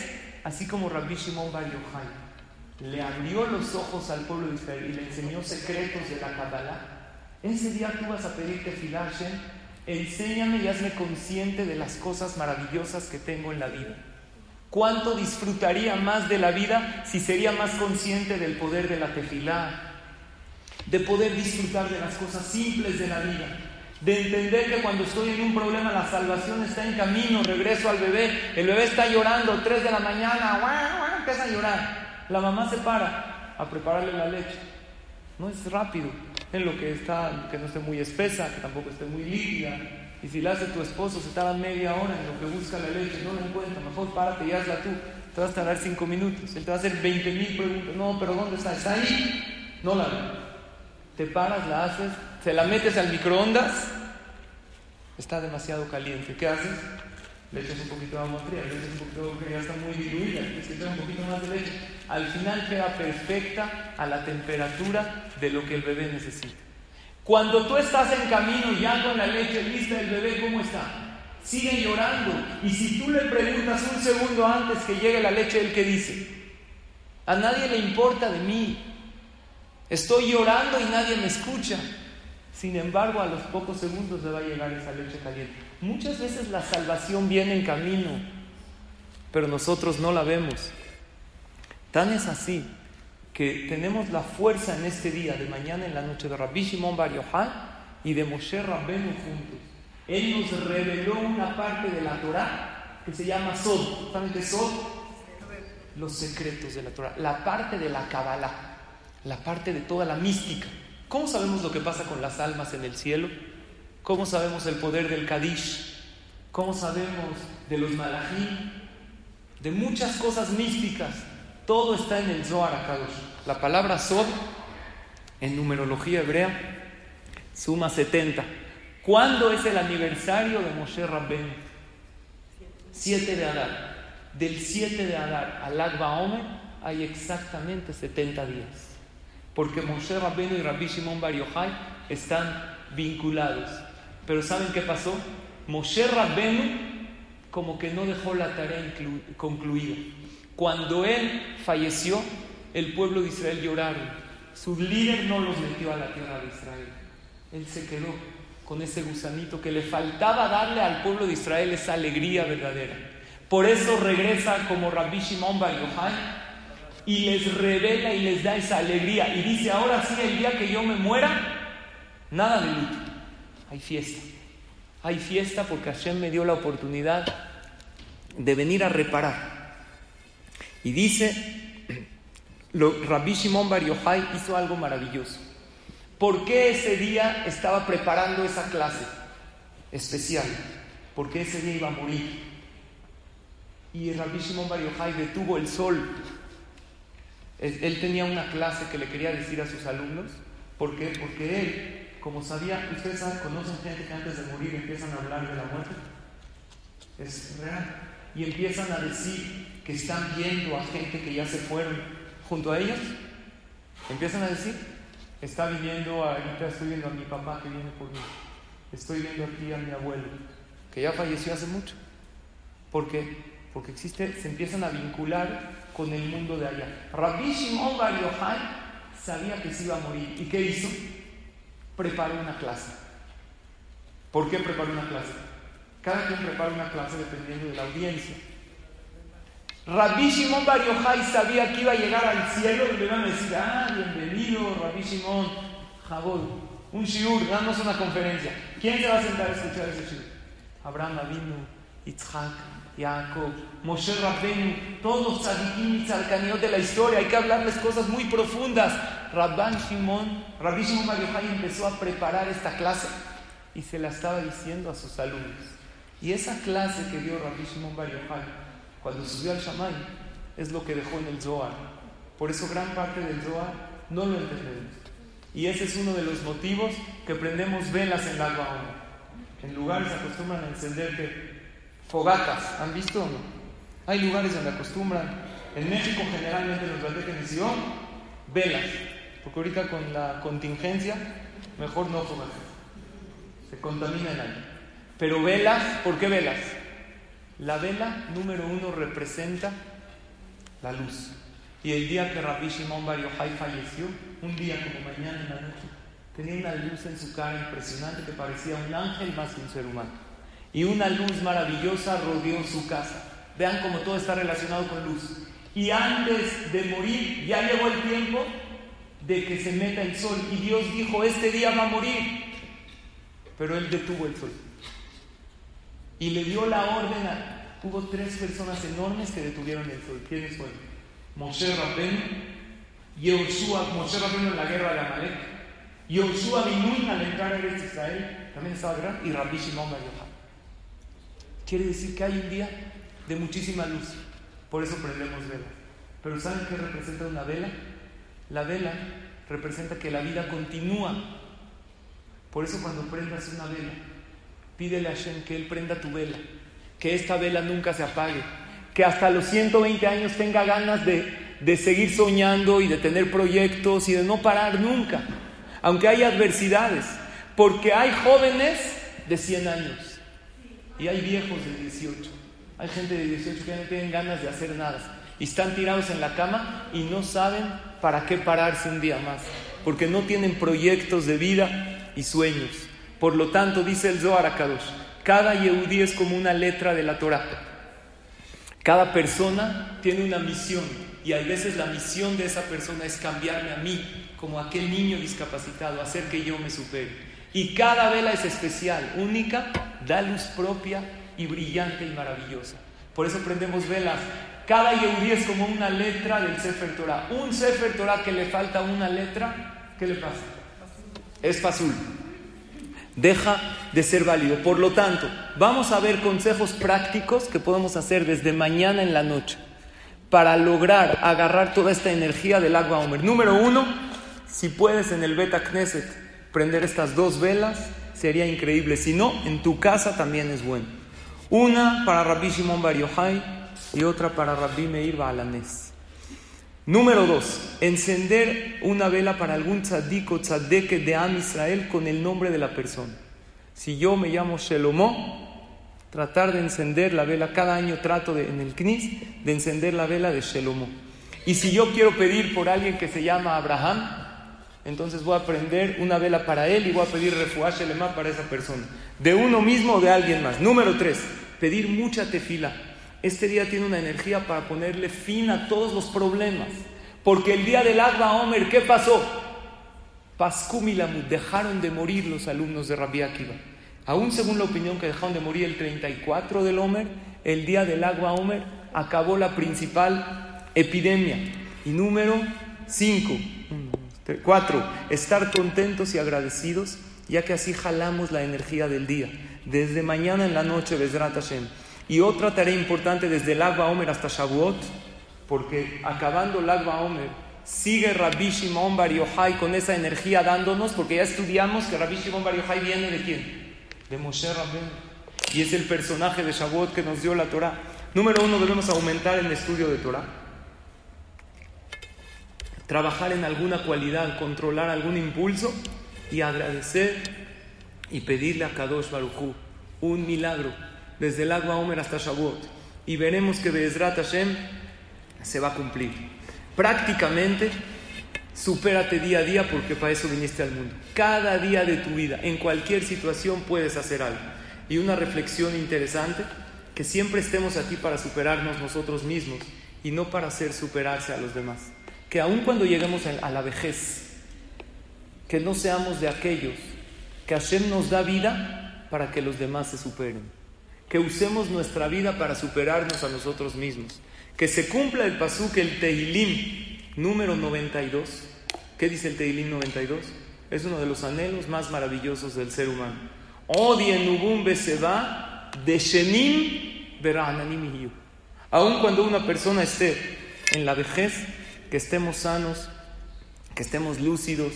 Speaker 1: Así como Rabbi Shimon Bar Yochai le abrió los ojos al pueblo de Israel y le enseñó secretos de la Kabbalah. Ese día tú vas a pedirte Hashem enséñame y hazme consciente de las cosas maravillosas que tengo en la vida. ¿Cuánto disfrutaría más de la vida si sería más consciente del poder de la tefilá? De poder disfrutar de las cosas simples de la vida. De entender que cuando estoy en un problema la salvación está en camino, regreso al bebé, el bebé está llorando, 3 de la mañana, empieza a llorar. La mamá se para a prepararle la leche. No es rápido, en lo que está, que no esté muy espesa, que tampoco esté muy líquida. Y si la hace tu esposo, se tarda media hora en lo que busca la leche, no la encuentra, mejor párate y hazla tú. Te vas a tardar cinco minutos. Él te va a hacer 20 mil preguntas. No, pero ¿dónde está? ¿Está ahí? No la Te paras, la haces, se la metes al microondas, está demasiado caliente. ¿Qué haces? Le echas un poquito de agua fría, le echas un poquito de agua fría, ya está muy diluida, tienes que un poquito más de leche. Al final queda perfecta a la temperatura de lo que el bebé necesita. Cuando tú estás en camino ya con la leche lista, el bebé, ¿cómo está? Sigue llorando. Y si tú le preguntas un segundo antes que llegue la leche, ¿él qué dice? A nadie le importa de mí. Estoy llorando y nadie me escucha. Sin embargo, a los pocos segundos le va a llegar esa leche caliente. Muchas veces la salvación viene en camino, pero nosotros no la vemos. Tan es así que tenemos la fuerza en este día, de mañana en la noche, de Rabbi Shimon Bar Yochai y de Moshe Rabbenu juntos. Él nos reveló una parte de la Torah que se llama Sod. ¿Saben qué Sod? Los secretos de la Torah, la parte de la Kabbalah, la parte de toda la mística. ¿Cómo sabemos lo que pasa con las almas en el cielo? ¿Cómo sabemos el poder del Kadish? ¿Cómo sabemos de los malajim? De muchas cosas místicas. Todo está en el Zohar Akadosh. La palabra Sod, en numerología hebrea, suma 70. ¿Cuándo es el aniversario de Moshe Rabben? 7 de Adar. Del 7 de Adar al Agba Omer hay exactamente 70 días. Porque Moshe Rabbeinu y Rabbi Shimon Bar Yochai están vinculados. Pero ¿saben qué pasó? Moshe Rabbenu como que no dejó la tarea concluida. Cuando él falleció, el pueblo de Israel lloraron. Su líder no los metió a la tierra de Israel. Él se quedó con ese gusanito que le faltaba darle al pueblo de Israel esa alegría verdadera. Por eso regresa como Rabbi Shimon Bar Yochai y les revela y les da esa alegría. Y dice, ahora sí, el día que yo me muera, nada de luto hay fiesta. Hay fiesta porque Hashem me dio la oportunidad de venir a reparar. Y dice, lo, Rabbi Shimon Bar Yochai hizo algo maravilloso. ¿Por qué ese día estaba preparando esa clase especial? Porque ese día iba a morir. Y Rabbi Shimon Bar Yochai detuvo el sol. Él tenía una clase que le quería decir a sus alumnos. ¿Por qué? Porque él como sabía, ustedes saben, conocen gente que antes de morir empiezan a hablar de la muerte. Es real. Y empiezan a decir que están viendo a gente que ya se fueron junto a ellos. Empiezan a decir, está viviendo, ahorita estoy viendo a mi papá que viene por mí. Estoy viendo aquí a mi abuelo, que ya falleció hace mucho. ¿Por qué? Porque existe, se empiezan a vincular con el mundo de allá. Rabbi Shimon Bar Yochai sabía que se iba a morir. ¿Y qué hizo? prepara una clase. ¿Por qué prepara una clase? Cada quien prepara una clase dependiendo de la audiencia. Rabbi Shimon Bar Yochai sabía que iba a llegar al cielo y le iban a decir, ah, bienvenido Rabbi Shimon, Jabod, un shiur, damos una conferencia. ¿Quién se va a sentar a escuchar ese shiur? Abraham Avinu, Yitzhak, Jacob, Moshe Rabbenu, todos los tzadikim y tzadkaniot de la historia. Hay que hablarles cosas muy profundas. Rabban Shimon, Rabbi Shimon Bar empezó a preparar esta clase y se la estaba diciendo a sus alumnos. Y esa clase que dio Rabbi Shimon Bar cuando subió al Shamay es lo que dejó en el Zohar. Por eso gran parte del Zohar no lo entendemos. Y ese es uno de los motivos que prendemos velas en la agua. En lugares acostumbran a encender fogatas. ¿Han visto o no? Hay lugares donde acostumbran. En México generalmente los de Sion, velas. Porque ahorita con la contingencia, mejor no fogatas. Se contamina el aire. Pero velas, ¿por qué velas? La vela número uno representa la luz. Y el día que Rabbi Shimon Bar falleció, un día como mañana en la noche, tenía una luz en su cara impresionante que parecía un ángel más que un ser humano. Y una luz maravillosa rodeó su casa. Vean cómo todo está relacionado con luz. Y antes de morir, ya llegó el tiempo de que se meta el sol. Y Dios dijo, este día va a morir. Pero él detuvo el sol. Y le dio la orden a... Hubo tres personas enormes que detuvieron el sol. ¿Quiénes fueron? Moshe Rabben, Yehoshua, Moshe Rabben en la guerra de Amalek, Yehoshua Binun al entrar en Israel, también estaba gran, y Rabbi Shimon Bar Quiere decir que hay un día de muchísima luz, por eso prendemos vela. Pero ¿saben qué representa una vela? La vela representa que la vida continúa. Por eso cuando prendas una vela, pídele a Hashem que Él prenda tu vela, que esta vela nunca se apague que hasta los 120 años tenga ganas de, seguir soñando y de tener proyectos y de no parar nunca, aunque hay adversidades, porque hay jóvenes de 100 años y hay viejos de 18, hay gente de 18 que no tienen ganas de hacer nada y están tirados en la cama y no saben para qué pararse un día más, porque no tienen proyectos de vida y sueños. Por lo tanto, dice el Zohar Akadosh, cada Yehudí es como una letra de la Torah. Cada persona tiene una misión y a veces la misión de esa persona es cambiarme a mí, como aquel niño discapacitado, hacer que yo me supere. Y cada vela es especial, única, da luz propia y brillante y maravillosa. Por eso prendemos velas. Cada Yehudi es como una letra del Sefer Torah. Un Sefer Torah que le falta una letra, ¿qué le pasa? Es fácil deja de ser válido. Por lo tanto, vamos a ver consejos prácticos que podemos hacer desde mañana en la noche para lograr agarrar toda esta energía del agua Homer. Número uno, si puedes en el Beta Knesset prender estas dos velas, sería increíble. Si no, en tu casa también es bueno. Una para Rabbi Shimon Bar Yochai y otra para Rabbi Meir Baalanes. Número dos, encender una vela para algún tzadik o tzadeke de Am Israel con el nombre de la persona. Si yo me llamo Shelomó, tratar de encender la vela, cada año trato en el Knis de encender la vela de Shelomó. Y si yo quiero pedir por alguien que se llama Abraham, entonces voy a prender una vela para él y voy a pedir refuá Shelema para esa persona. De uno mismo o de alguien más. Número tres, pedir mucha tefila este día tiene una energía para ponerle fin a todos los problemas. Porque el día del Agba Omer, ¿qué pasó? Pascumilamut, dejaron de morir los alumnos de Rabbi Akiva. Aún según la opinión que dejaron de morir el 34 del Omer, el día del Agba Omer acabó la principal epidemia. Y número 5, 4, estar contentos y agradecidos, ya que así jalamos la energía del día. Desde mañana en la noche, Besrat Hashem y otra tarea importante desde el Agba Omer hasta Shavuot, porque acabando el Agba Omer, sigue Rabbi Shimon Bar Yochai con esa energía dándonos, porque ya estudiamos que Rabbi Shimon Bar Yochai viene de quién? De Moshe Rabben. Y es el personaje de Shavuot que nos dio la Torah. Número uno, debemos aumentar el estudio de Torah. Trabajar en alguna cualidad, controlar algún impulso y agradecer y pedirle a Kadosh Baruchu un milagro desde el agua Omer hasta Shavuot. Y veremos que Bezrat Hashem se va a cumplir. Prácticamente, supérate día a día porque para eso viniste al mundo. Cada día de tu vida, en cualquier situación, puedes hacer algo. Y una reflexión interesante, que siempre estemos aquí para superarnos nosotros mismos y no para hacer superarse a los demás. Que aun cuando lleguemos a la vejez, que no seamos de aquellos que Hashem nos da vida para que los demás se superen que usemos nuestra vida para superarnos a nosotros mismos. Que se cumpla el pasuk, el Tehilim número 92. ¿Qué dice el Tehilim 92? Es uno de los anhelos más maravillosos del ser humano. Odien beseba de shenim Aun cuando una persona esté en la vejez, que estemos sanos, que estemos lúcidos.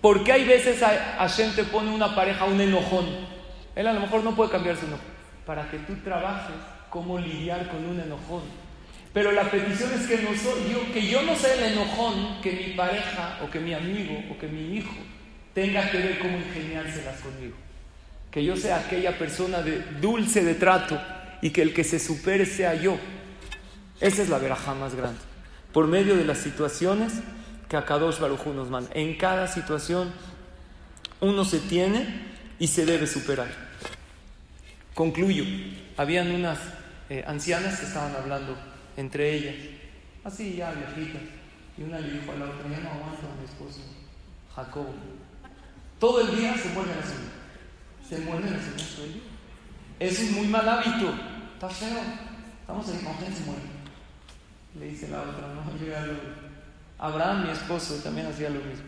Speaker 1: Porque hay veces Hashem te pone una pareja, un enojón. Él a lo mejor no puede cambiar su enojo. Para que tú trabajes cómo lidiar con un enojón. Pero la petición es que, no yo, que yo no sea el enojón que mi pareja o que mi amigo o que mi hijo tenga que ver cómo ingeniárselas conmigo. Que yo sea aquella persona de dulce de trato y que el que se supere sea yo. Esa es la veraja más grande. Por medio de las situaciones que a Kadosh Baruj nos manda. En cada situación uno se tiene y se debe superar. Concluyo. Habían unas eh, ancianas que estaban hablando entre ellas, así ya viejitas. Y una le dijo a la otra, ya no aguanto a mi esposo, Jacob. Todo el día se muerde la señora. Se muerde la señora el. Eso es muy mal hábito. Está feo. Estamos en se muere. Le dice la otra, no, llega Abraham, mi esposo, también hacía lo mismo.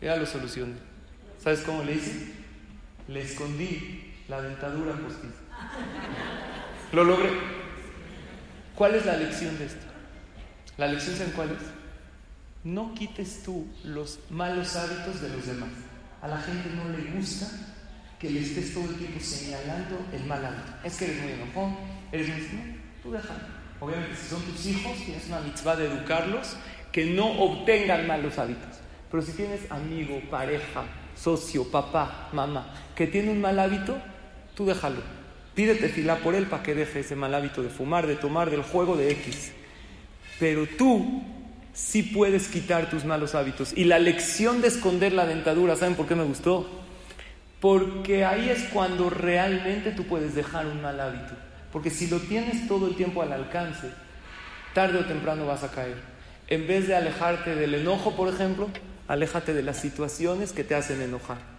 Speaker 1: Ya lo solucioné. ¿Sabes cómo le hice? Le escondí la dentadura postiza. Lo logré. ¿Cuál es la lección de esto? La lección en cuál es? No quites tú los malos hábitos de los demás. A la gente no le gusta que le estés todo el tiempo señalando el mal hábito. Es que eres muy enojón, eres muy... No, tú déjalo. Obviamente, si son tus hijos, tienes una mitzvah de educarlos, que no obtengan malos hábitos. Pero si tienes amigo, pareja, socio, papá, mamá, que tiene un mal hábito, tú déjalo. Pídete fila por él para que deje ese mal hábito de fumar, de tomar, del juego de X. Pero tú sí puedes quitar tus malos hábitos. Y la lección de esconder la dentadura, ¿saben por qué me gustó? Porque ahí es cuando realmente tú puedes dejar un mal hábito. Porque si lo tienes todo el tiempo al alcance, tarde o temprano vas a caer. En vez de alejarte del enojo, por ejemplo, aléjate de las situaciones que te hacen enojar.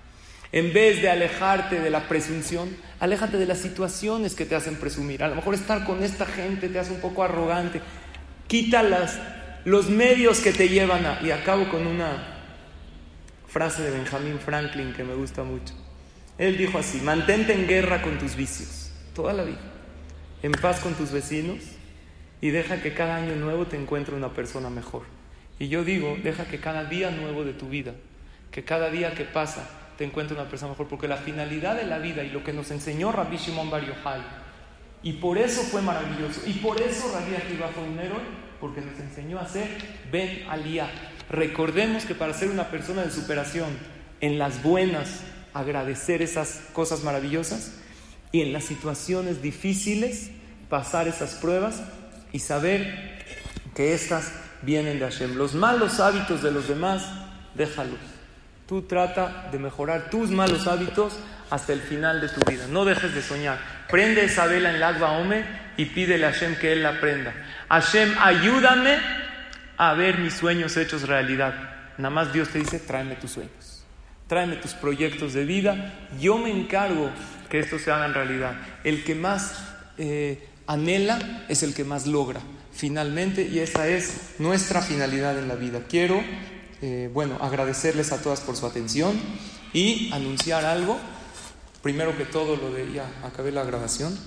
Speaker 1: En vez de alejarte de la presunción, aléjate de las situaciones que te hacen presumir. A lo mejor estar con esta gente te hace un poco arrogante. Quita los medios que te llevan a... Y acabo con una frase de Benjamin Franklin que me gusta mucho. Él dijo así, mantente en guerra con tus vicios, toda la vida, en paz con tus vecinos y deja que cada año nuevo te encuentre una persona mejor. Y yo digo, deja que cada día nuevo de tu vida, que cada día que pasa, te encuentres una persona mejor, porque la finalidad de la vida y lo que nos enseñó Rabbi Shimon Bar Yochai, y por eso fue maravilloso, y por eso Rabbi Akiva fue un héroe, porque nos enseñó a ser Ben Aliyah. Recordemos que para ser una persona de superación, en las buenas, agradecer esas cosas maravillosas, y en las situaciones difíciles, pasar esas pruebas y saber que estas vienen de Hashem. Los malos hábitos de los demás, déjalos Tú trata de mejorar tus malos hábitos hasta el final de tu vida. No dejes de soñar. Prende esa vela en Lagba Ome y pídele a Hashem que Él la prenda. Hashem, ayúdame a ver mis sueños hechos realidad. Nada más Dios te dice, tráeme tus sueños. Tráeme tus proyectos de vida. Yo me encargo que estos se hagan realidad. El que más eh, anhela es el que más logra finalmente y esa es nuestra finalidad en la vida. Quiero eh, bueno, agradecerles a todas por su atención y anunciar algo. Primero que todo, lo de ya acabé la grabación.